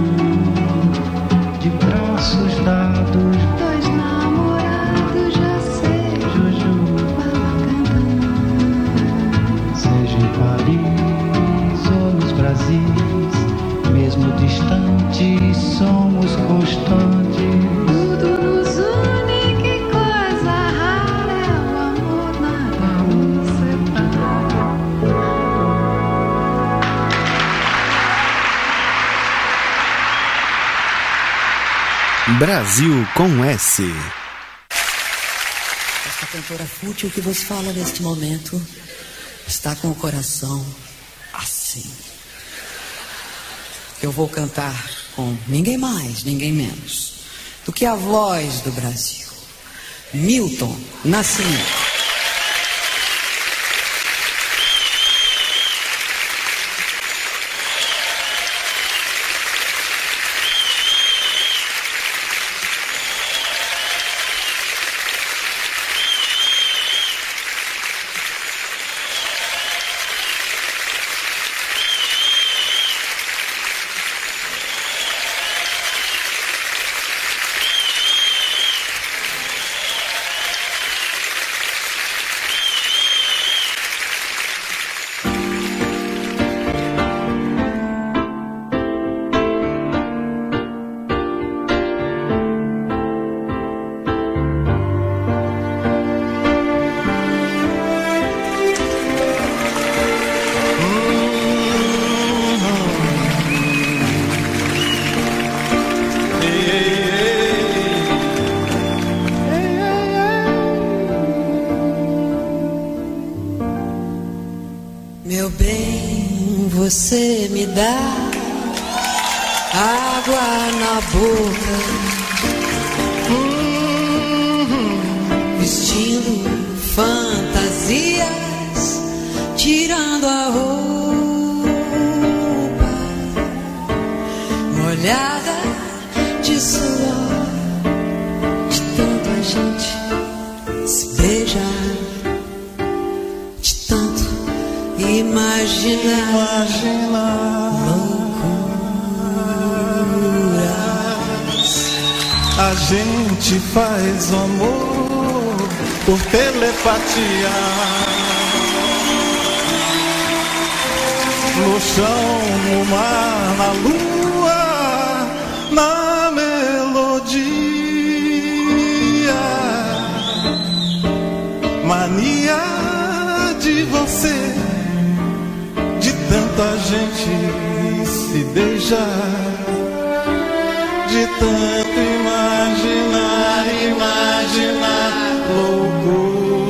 [SPEAKER 4] Brasil com S.
[SPEAKER 7] Esta cantora fútil que vos fala neste momento está com o coração assim. Eu vou cantar com ninguém mais, ninguém menos do que a voz do Brasil, Milton Nascimento. Você me dá água na boca, imaginar.
[SPEAKER 11] A gente faz o amor por telepatia. No chão, no mar, na lua, na melodia. Mania de você, tanta gente se beijar de tanto imaginar, imaginar loucuras.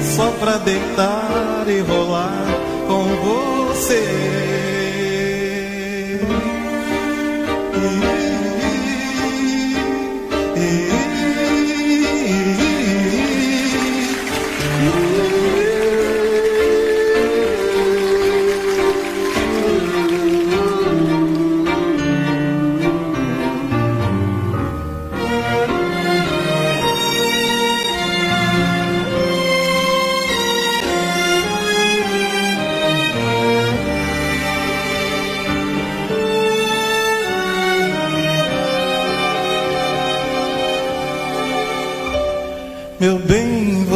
[SPEAKER 7] Só pra deitar e rolar com você.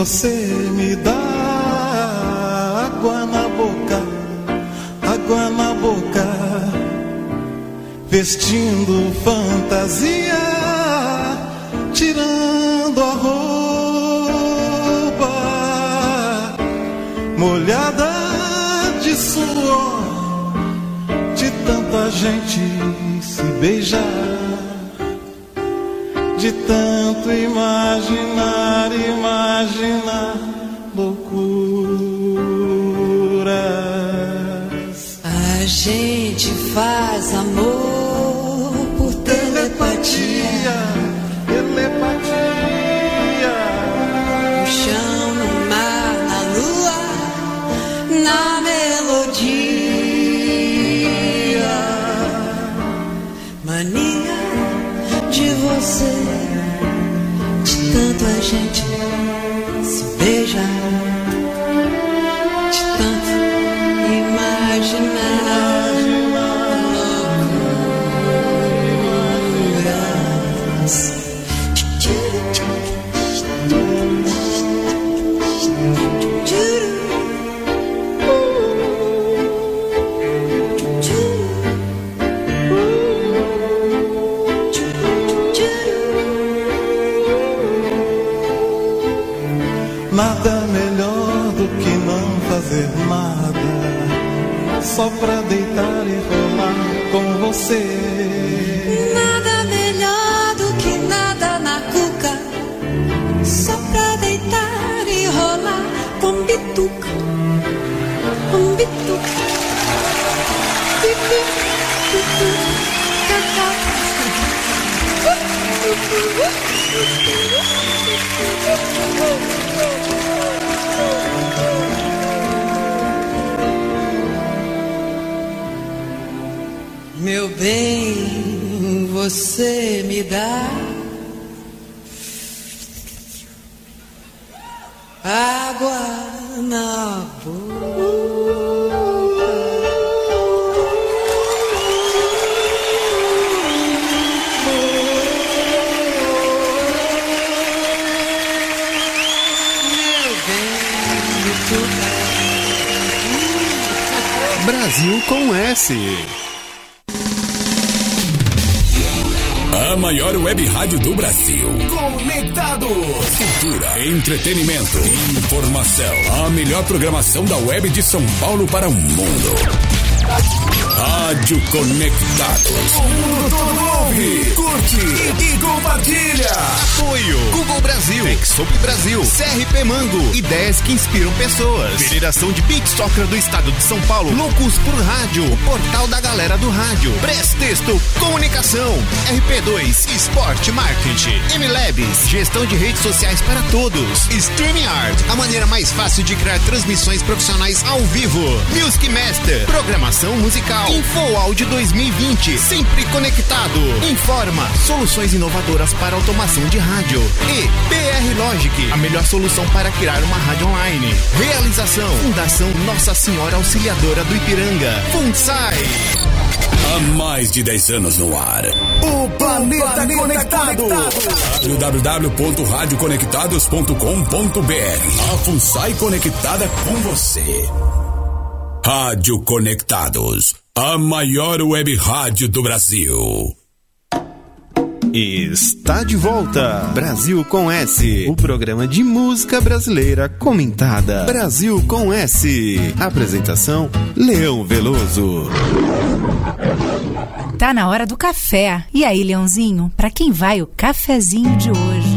[SPEAKER 11] Você me dá água na boca, água na boca, vestindo fantasia, tirando a roupa, molhada de suor, de tanta gente se beijar de tanto imaginar, imaginar loucuras.
[SPEAKER 7] água na boca.
[SPEAKER 4] Brasil com S.
[SPEAKER 1] A maior web rádio do Brasil.
[SPEAKER 12] Conectados.
[SPEAKER 1] Cultura, entretenimento, informação. A melhor programação da web de São Paulo para o mundo. Rádio Conectados.
[SPEAKER 12] O mundo todo ouve, curte e compartilha.
[SPEAKER 4] Apoio Google Brasil, Exop Brasil, CRP Mango, ideias que inspiram pessoas. Federação de Beat Soccer do Estado de São Paulo, Loucos por Rádio, o portal da galera do rádio. Prestexto, comunicação, RP2, esporte, marketing, MLabs, gestão de redes sociais para todos. StreamYard, a maneira mais fácil de criar transmissões profissionais ao vivo. Music Master, programação musical. Info Áudio 2020, sempre conectado. Informa, soluções inovadoras para automação de rádio. E BR Logic, a melhor solução para criar uma rádio online. Realização, Fundação Nossa Senhora Auxiliadora do Ipiranga. FUNSAI.
[SPEAKER 1] Há mais de 10 anos no ar.
[SPEAKER 12] O planeta, planeta conectado.
[SPEAKER 1] www.radioconectados.com.br A FUNSAI conectada com você. Rádio Conectados, a maior web rádio do Brasil.
[SPEAKER 4] Está de volta. Brasil com S. O programa de música brasileira comentada. Brasil com S. Apresentação: Leão Veloso.
[SPEAKER 13] Tá na hora do café. E aí, Leãozinho, para quem vai o cafezinho de hoje?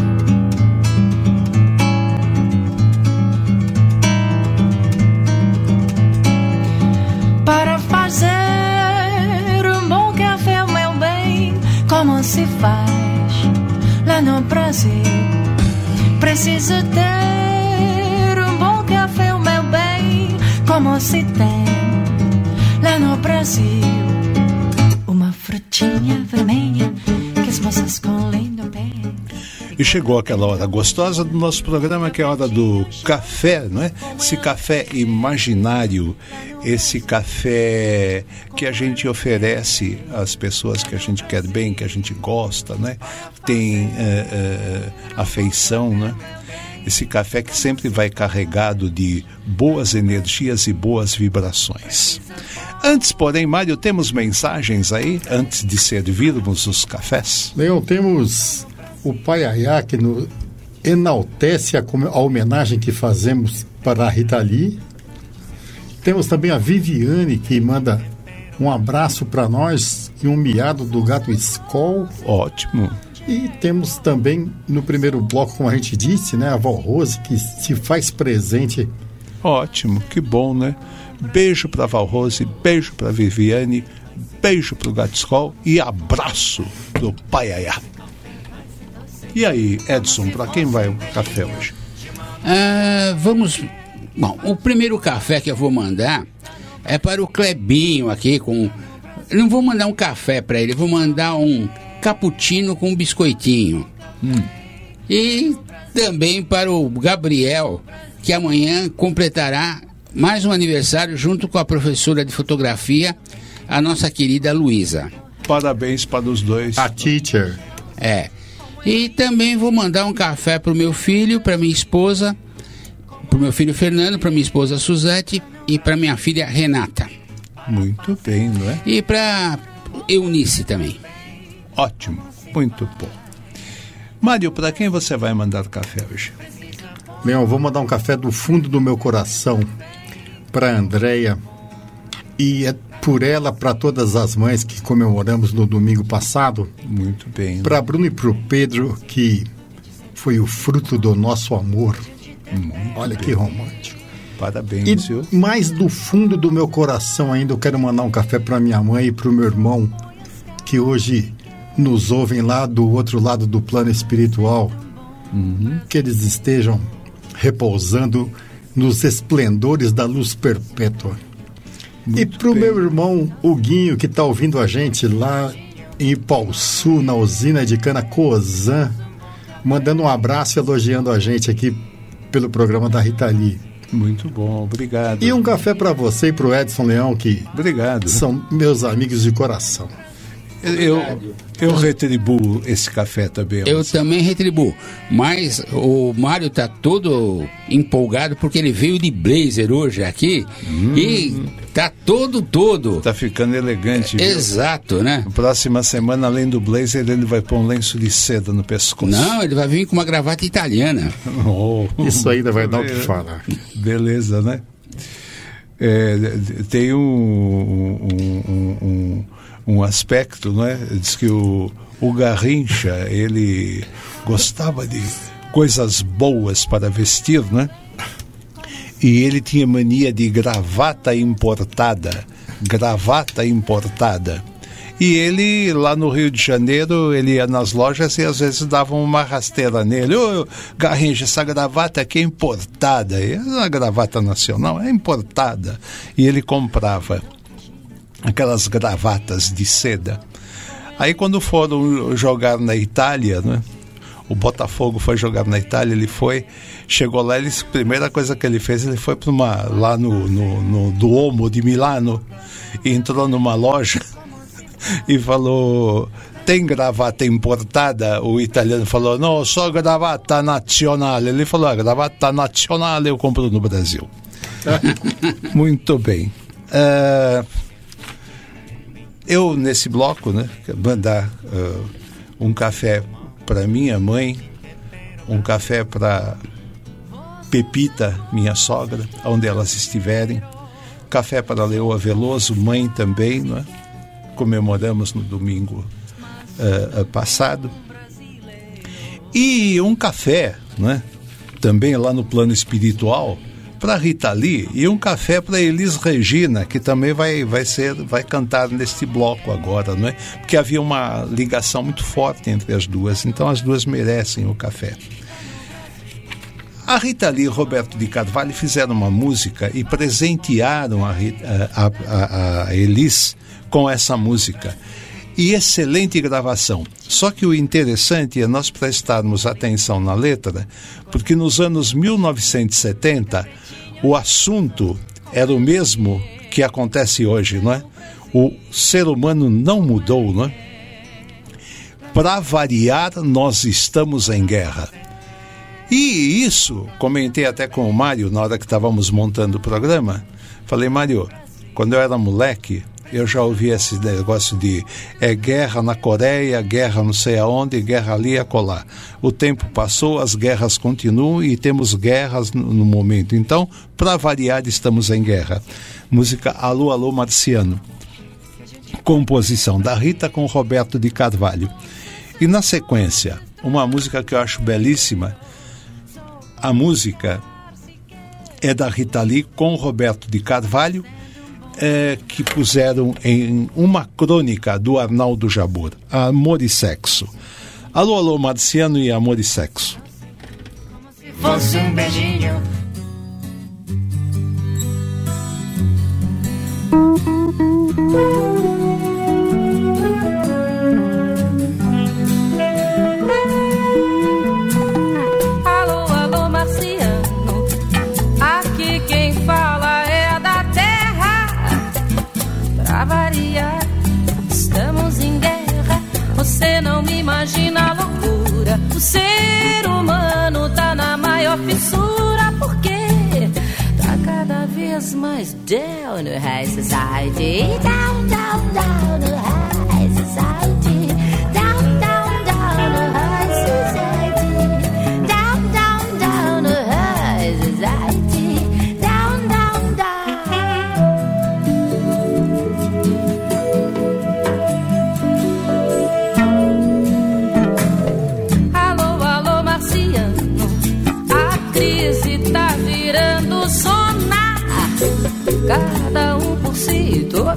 [SPEAKER 3] E chegou aquela hora gostosa do nosso programa, que é a hora do café, não é? Esse café imaginário, esse café que a gente oferece às pessoas que a gente quer bem, que a gente gosta, né? Tem eh, eh, afeição, né? Esse café que sempre vai carregado de boas energias e boas vibrações. Antes, porém, Mário, temos mensagens aí, antes de servirmos os cafés?
[SPEAKER 2] Leão, temos o Pai Ayá, que no, enaltece a, a homenagem que fazemos para a Rita Lee. Temos também a Viviane, que manda um abraço para nós e um miado do gato Skoll.
[SPEAKER 3] Ótimo.
[SPEAKER 2] E temos também, no primeiro bloco, como a gente disse, né, a Val Rose, que se faz presente.
[SPEAKER 3] Ótimo, que bom, né? Beijo para Val Rose, beijo para Viviane, beijo para o Gatiscol e abraço do Pai Ayá. E aí, Edson, para quem vai o café hoje?
[SPEAKER 6] Ah, vamos. Bom, o primeiro café que eu vou mandar é para o Clebinho aqui com. Eu não vou mandar um café para ele, eu vou mandar um cappuccino com biscoitinho. E também para o Gabriel, que amanhã completará mais um aniversário junto com a professora de fotografia, a nossa querida Luísa.
[SPEAKER 3] Parabéns para os dois.
[SPEAKER 2] A teacher.
[SPEAKER 6] É. E também vou mandar um café pro meu filho, para minha esposa, pro meu filho Fernando, para minha esposa Suzete e para minha filha Renata.
[SPEAKER 3] Muito bem, não é?
[SPEAKER 6] E para Eunice também.
[SPEAKER 3] Ótimo, muito bom. Mário, para quem você vai mandar café hoje?
[SPEAKER 2] Leão, vou mandar um café do fundo do meu coração para a Andréia e é por ela para todas as mães que comemoramos no domingo passado.
[SPEAKER 3] Muito bem.
[SPEAKER 2] Para Bruno e para o Pedro, que foi o fruto do nosso amor. Olha que romântico.
[SPEAKER 3] Parabéns,
[SPEAKER 2] E mais do fundo do meu coração ainda, eu quero mandar um café para minha mãe e para o meu irmão, que hoje nos ouvem lá do outro lado do plano espiritual. Que eles estejam repousando nos esplendores da luz perpétua. E para o meu irmão Huguinho, que está ouvindo a gente lá em Ipauçu, na usina de cana Cozan, mandando um abraço e elogiando a gente aqui pelo programa da Rita Lee.
[SPEAKER 3] Muito bom, obrigado.
[SPEAKER 2] E um café para você e para o Edson Leão, que
[SPEAKER 3] Obrigado.
[SPEAKER 2] são meus amigos de coração.
[SPEAKER 3] Eu, eu retribuo esse café também.
[SPEAKER 6] Eu também retribuo. Mas o Mário tá todo empolgado porque ele veio de blazer hoje aqui e tá todo, todo.
[SPEAKER 3] Tá ficando elegante. viu?
[SPEAKER 6] Exato, né?
[SPEAKER 3] Próxima semana, além do blazer, ele vai pôr um lenço de seda no pescoço.
[SPEAKER 6] Não, ele vai vir com uma gravata italiana.
[SPEAKER 3] Oh.
[SPEAKER 2] Isso ainda vai dar o que falar.
[SPEAKER 3] Beleza, né? É, tem um, um, um, um, um aspecto, não é? Diz que o, o Garrincha, ele gostava de coisas boas para vestir, né? E ele tinha mania de gravata importada. Gravata importada. E ele, lá no Rio de Janeiro, ele ia nas lojas e às vezes davam uma rasteira nele. Ô, Garrincha, essa gravata aqui é importada. É gravata nacional, é importada. E ele comprava aquelas gravatas de seda. Aí quando foram jogar na Itália, né? O Botafogo foi jogar na Itália, ele foi, chegou lá, ele, a primeira coisa que ele fez, ele foi para uma lá no, no, no Duomo de Milano, e entrou numa loja e falou: tem gravata importada? O italiano falou: não, só gravata nacional. Ele falou: a gravata nacional eu compro no Brasil. Muito bem. Eh, eu, nesse bloco, né, mandar eh, um café para minha mãe, um café para Pepita, minha sogra, onde elas estiverem, café para Leoa Veloso, mãe também, não é? comemoramos no domingo uh, uh, passado. E um café, né? também lá no plano espiritual, para Rita Lee e um café para Elis Regina, que também vai, vai ser vai cantar neste bloco agora, não é? Porque havia uma ligação muito forte entre as duas, então as duas merecem o café. A Rita Lee e Roberto de Carvalho fizeram uma música e presentearam a, a, a, a Elis com essa música. E excelente gravação. Só que o interessante é nós prestarmos atenção na letra, porque nos anos 1970 o assunto era o mesmo que acontece hoje, não é? O ser humano não mudou, não é? Para variar, nós estamos em guerra. E isso, comentei até com o Mário na hora que estávamos montando o programa. Falei, Mário, quando eu era moleque, eu já ouvi esse negócio de é guerra na Coreia, guerra não sei aonde, guerra ali e acolá. O tempo passou, as guerras continuam e temos guerras no, no momento. Então, para variar, estamos em guerra. Música Alô, Alô Marciano. Composição da Rita com Roberto de Carvalho. E na sequência, uma música que eu acho belíssima. A música é da Rita Lee com Roberto de Carvalho é, que puseram em uma crônica do Arnaldo Jabor, Amor e Sexo. Alô, alô, Marciano e Amor e Sexo.
[SPEAKER 13] Se fosse um beijinho.
[SPEAKER 9] O ser humano tá na maior fissura. Por quê? Tá cada vez mais down no high society. Down, down, down no high society. Down, down, down no high society. Down, down, down no high society.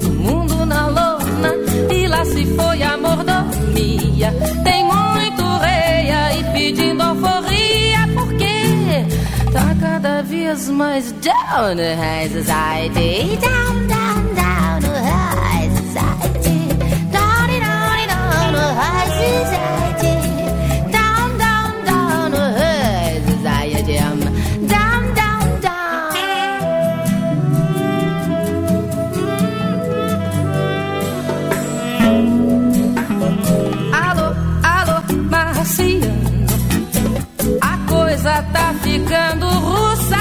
[SPEAKER 9] Todo mundo na lona. E lá se foi a mordomia. Tem muito rei aí pedindo alforria. Porque tá cada vez mais down no high society. Down, down, down no high society. Down, down, down no high society. ficando russa.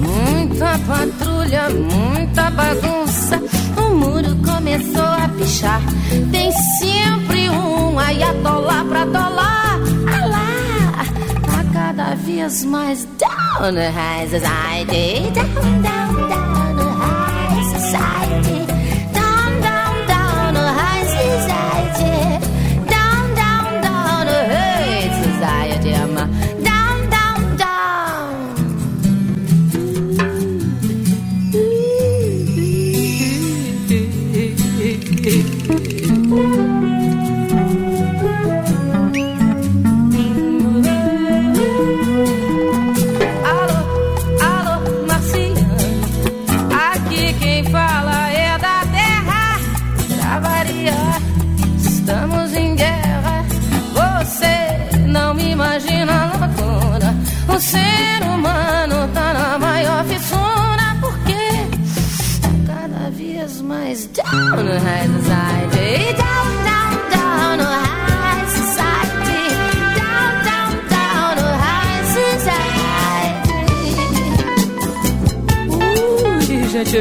[SPEAKER 9] Muita patrulha,
[SPEAKER 14] muita bagunça. O muro começou a pichar. Tem sempre um aí a pra dolar. Alá, tá cada vez mais down rises. I did down, down, down rises.
[SPEAKER 9] I did.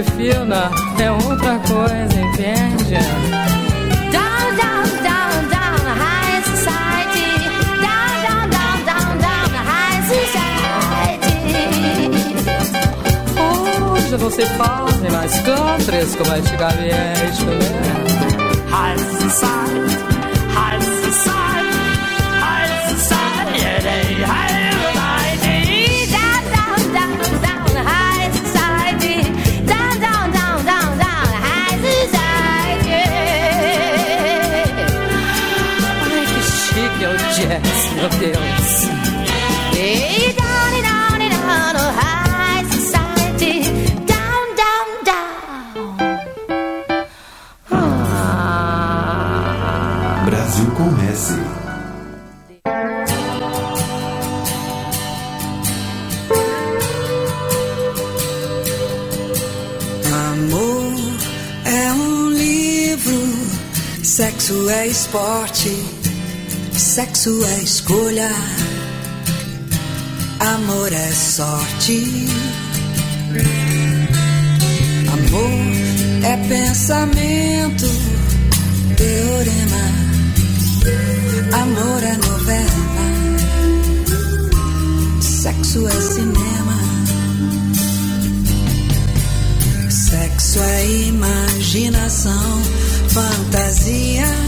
[SPEAKER 9] Fina é outra coisa, entende?
[SPEAKER 14] Down, down, down, down high society. Down, down, down, down, down high society.
[SPEAKER 9] Hoje não se fazem mais countries como antigamente, né? High society, jazz, meu Deus.
[SPEAKER 14] Hey, down, down, down no high society. Down, down, down.
[SPEAKER 4] Brasil com S.
[SPEAKER 7] Amor é um livro, sexo é esporte, sexo é escolha, amor é sorte. Amor é pensamento, teorema, amor é novela, sexo é cinema. Sexo é imaginação, fantasia.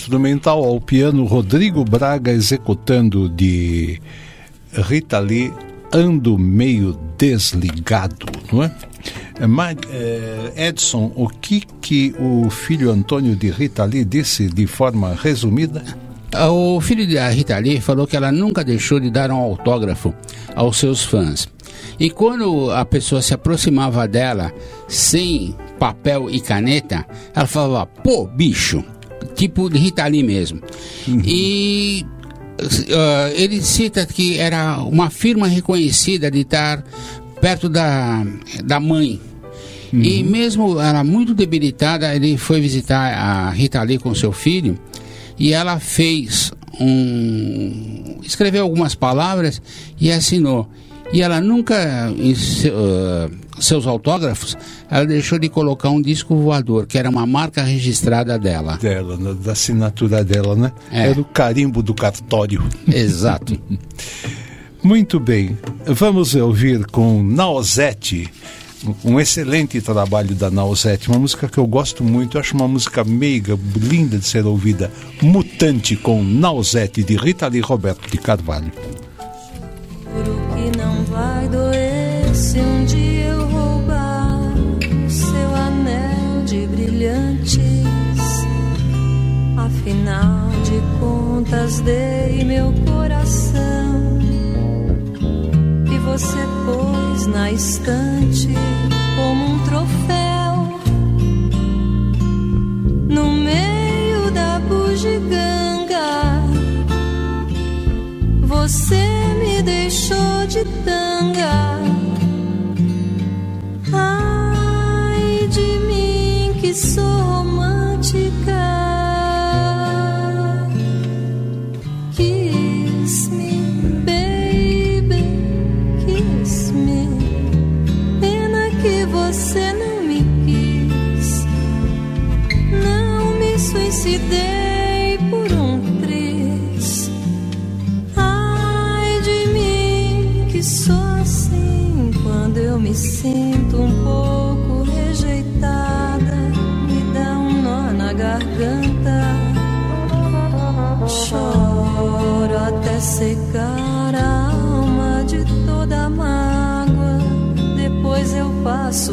[SPEAKER 3] Instrumental ao piano, Rodrigo Braga executando de Rita Lee, Ando Meio Desligado, não é? Eh, eh, Edson, o que, que o filho Antônio de Rita Lee disse de forma resumida?
[SPEAKER 6] O filho da Rita Lee falou que ela nunca deixou de dar um autógrafo aos seus fãs. E quando a pessoa se aproximava dela sem papel e caneta, ela falava, pô, bicho, tipo de Rita Lee mesmo. E uh, ele cita que era uma firma reconhecida de estar perto da, da mãe. E mesmo ela muito debilitada, ele foi visitar a Rita Lee com seu filho e ela fez um. escreveu algumas palavras e assinou. E ela nunca, uh, seus autógrafos, ela deixou de colocar um disco voador, que era uma marca registrada dela.
[SPEAKER 3] Dela, da assinatura dela, né?
[SPEAKER 6] É.
[SPEAKER 3] Era o carimbo do cartório.
[SPEAKER 6] Exato.
[SPEAKER 3] Muito bem. Vamos ouvir com Nausete. Um excelente trabalho da Nausete, uma música que eu gosto muito, eu acho uma música meiga, linda de ser ouvida. Mutante com Nausete, de Rita Lee Roberto de Carvalho.
[SPEAKER 14] que não vai doer se um dia dei meu coração e você pôs na estante como um troféu no meio da bugiganga. Você me deixou de tanga. Ai de mim que sou romântica.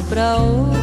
[SPEAKER 14] Pra outra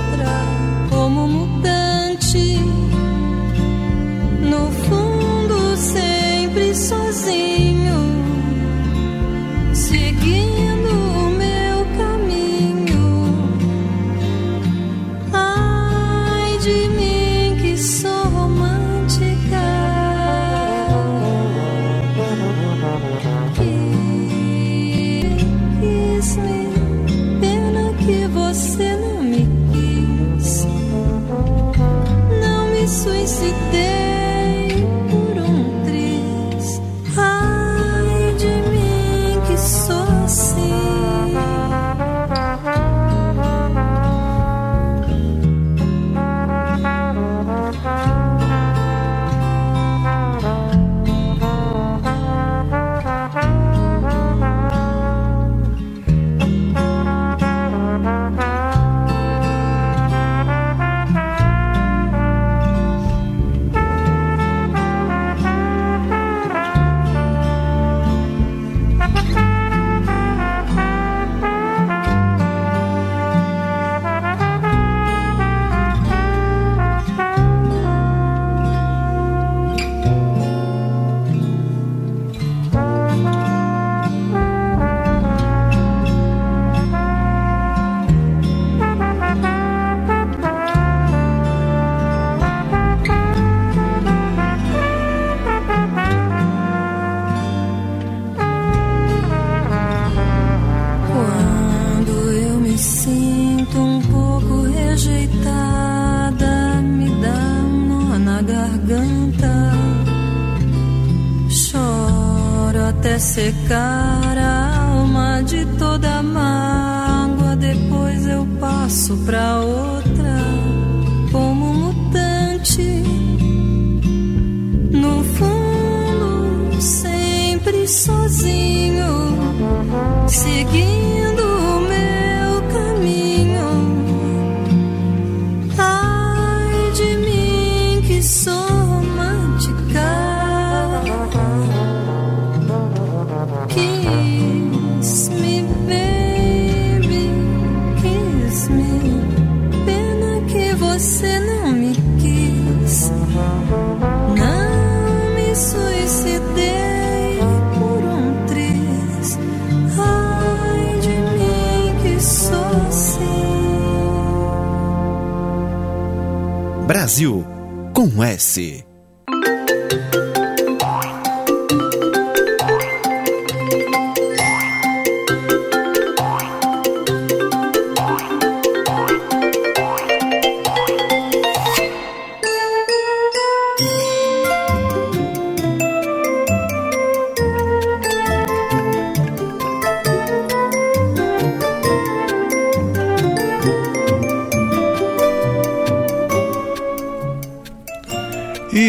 [SPEAKER 14] passo pra outra como mutante. No fundo, sempre sozinho, seguindo
[SPEAKER 4] Brasil com S.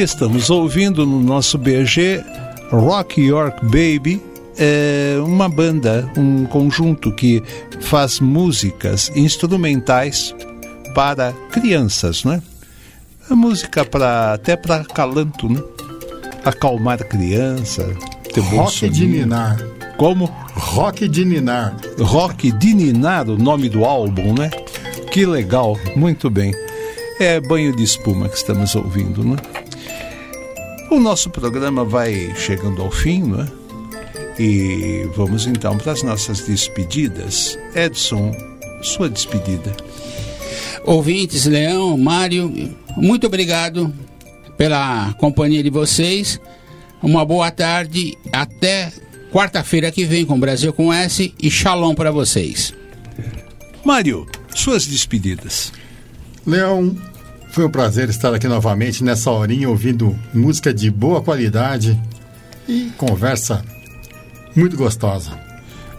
[SPEAKER 3] estamos ouvindo no nosso BG Rock York Baby, é uma banda, um conjunto que faz músicas instrumentais para crianças, né? A música para até para acalanto, né? Acalmar criança, ter
[SPEAKER 2] Rock de. Ninar.
[SPEAKER 3] Como?
[SPEAKER 2] Rock de Ninar.
[SPEAKER 3] Rock de Ninar, o nome do álbum, né? Que legal, muito bem. É banho de espuma que estamos ouvindo, né? O nosso programa vai chegando ao fim, né? E vamos então para as nossas despedidas. Edson, sua despedida.
[SPEAKER 6] Ouvintes, Leão, Mário, muito obrigado pela companhia de vocês. Uma boa tarde. Até quarta-feira que vem com Brasil com S e Shalom para vocês.
[SPEAKER 3] Mário, suas despedidas.
[SPEAKER 2] Leão, foi um prazer estar aqui novamente nessa horinha ouvindo música de boa qualidade e conversa muito gostosa.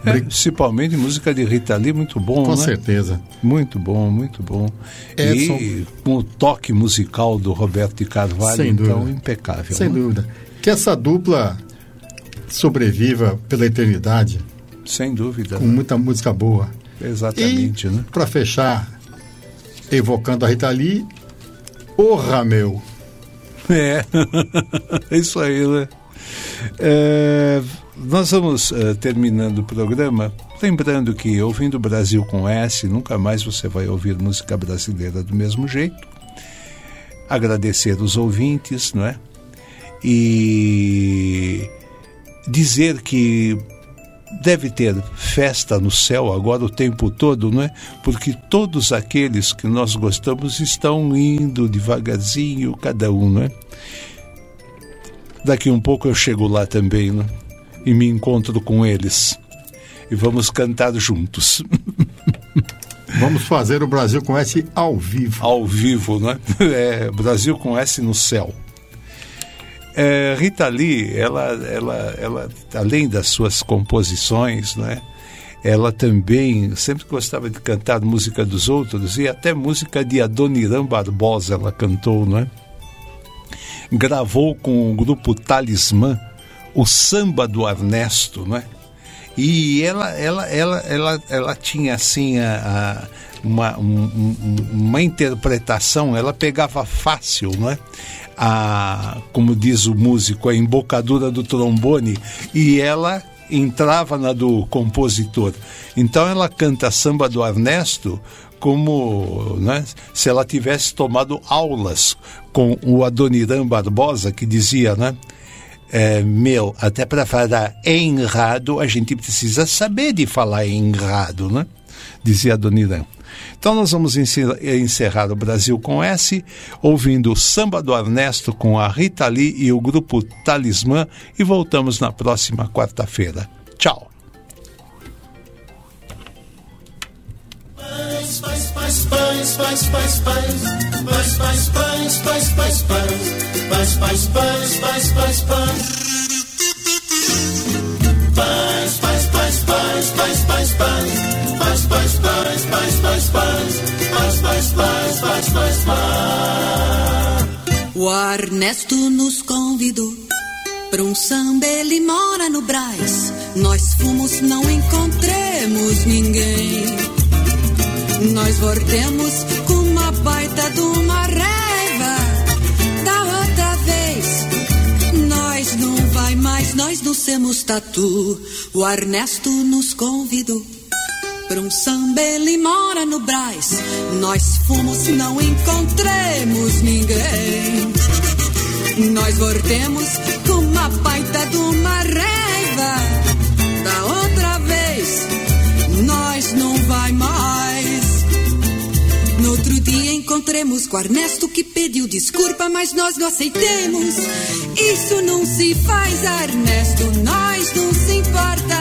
[SPEAKER 3] É, principalmente música de Rita Lee, muito bom,
[SPEAKER 2] Com
[SPEAKER 3] né?
[SPEAKER 2] certeza.
[SPEAKER 3] Muito bom, muito bom.
[SPEAKER 2] Edson.
[SPEAKER 3] E com o toque musical do Roberto de Carvalho, então
[SPEAKER 2] dúvida.
[SPEAKER 3] impecável.
[SPEAKER 2] Sem
[SPEAKER 3] né?
[SPEAKER 2] dúvida. Que essa dupla sobreviva pela eternidade
[SPEAKER 3] Sem dúvida.
[SPEAKER 2] com muita música boa.
[SPEAKER 3] Exatamente,
[SPEAKER 2] e,
[SPEAKER 3] né?
[SPEAKER 2] Para fechar, evocando a Rita Lee, Orra meu.
[SPEAKER 3] É, isso aí, né? É, nós vamos eh, terminando o programa, lembrando que ouvindo Brasil com S, nunca mais você vai ouvir música brasileira do mesmo jeito. Agradecer os ouvintes, não é? E dizer que deve ter festa no céu agora o tempo todo, não é? Porque todos aqueles que nós gostamos estão indo devagarzinho, cada um, não é? Daqui um pouco eu chego lá também, né? E me encontro com eles. E vamos cantar juntos.
[SPEAKER 2] Vamos fazer o Brasil com S ao vivo.
[SPEAKER 3] Ao vivo, né? É, Brasil com S no céu. É, Rita Lee, ela, ela, ela, além das suas composições, né? Ela também sempre gostava de cantar música dos outros e até música de Adoniran Barbosa ela cantou, não é? Gravou com o grupo Talismã o samba do Ernesto, né? E ela, ela, ela, ela, ela tinha assim a, a- uma, um- um- uma interpretação, ela pegava fácil, não é? A, como diz o músico, a embocadura do trombone e ela entrava na do compositor. Então ela canta samba do Ernesto como né, se ela tivesse tomado aulas com o Adoniran Barbosa, que dizia, né? É, meu, até para falar enrado, a gente precisa saber de falar enrado, né? Dizia Adoniran. Então nós vamos encerrar o Brasil com S, ouvindo o samba do Ernesto com a Rita Lee e o grupo Talismã e voltamos na próxima quarta-feira. Tchau.
[SPEAKER 7] O Ernesto nos convidou para um samba, ele mora no Braz. Nós fomos, não encontremos ninguém. Nós voltemos com uma baita de uma raiva. Da outra vez, nós não vai mais, nós não temos tatu. O Ernesto nos convidou para um samba, ele mora no Braz. Nós fomos, não encontremos ninguém. Nós voltemos com uma baita de uma raiva. Da outra vez, nós não vai mais. No outro dia encontremos com Ernesto que pediu desculpa, mas nós não aceitemos. Isso não se faz, Ernesto, nós não se importa.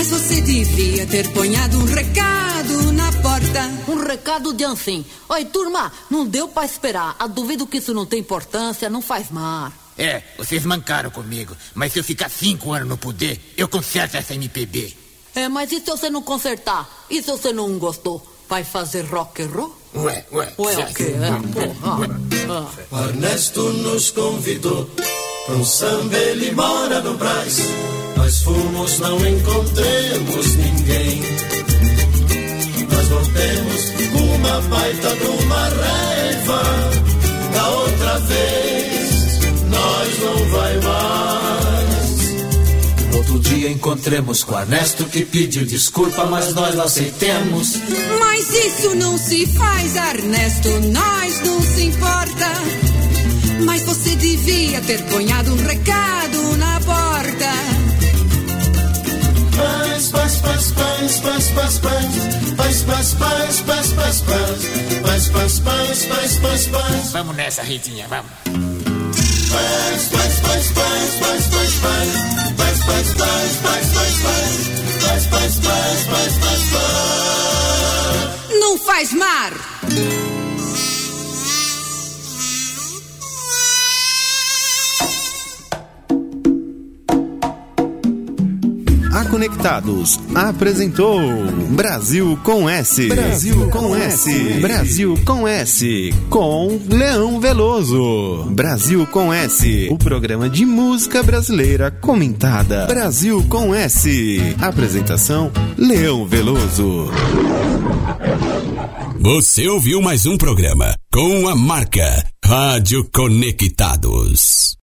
[SPEAKER 7] Mas você devia ter ponhado um recado na porta.
[SPEAKER 15] Um recado de assim. Oi, turma, não deu pra esperar. A duvido que isso não tem importância, não faz mal.
[SPEAKER 16] É, vocês mancaram comigo. Mas se eu ficar cinco anos no poder, eu conserto essa MPB.
[SPEAKER 15] É, mas e se você não consertar? E se você não gostou? Vai fazer rock and roll?
[SPEAKER 16] Ué, ué.
[SPEAKER 15] Ué, o quê? É, porra. Ah.
[SPEAKER 17] Ernesto nos convidou um samba, ele mora no Brás. Nós fomos, não encontremos ninguém. Nós voltemos com uma baita de uma raiva. Da outra vez, nós não vai mais.
[SPEAKER 18] Outro dia encontremos com Ernesto que pediu desculpa, mas nós não aceitemos.
[SPEAKER 7] Mas isso não se faz, Ernesto, nós não se importa. Mas você devia ter ponhado um recado na porta.
[SPEAKER 17] Paz, paz, paz, paz, paz, paz, paz, paz, paz, paz, paz, paz, paz, paz, paz, paz, paz, paz, paz.
[SPEAKER 16] Vamos nessa, Ritinha, vamos.
[SPEAKER 17] Paz, paz, paz, paz, paz, paz, paz, paz, paz, paz, paz, paz, paz, paz, paz, paz, paz, paz, paz.
[SPEAKER 7] Não faz mar.
[SPEAKER 4] Conectados apresentou Brasil com S. Brasil com S. Brasil com S. Com Leão Veloso. Brasil com S. O programa de música brasileira comentada. Brasil com S. Apresentação Leão Veloso.
[SPEAKER 1] Você ouviu mais um programa com a marca Rádio Conectados.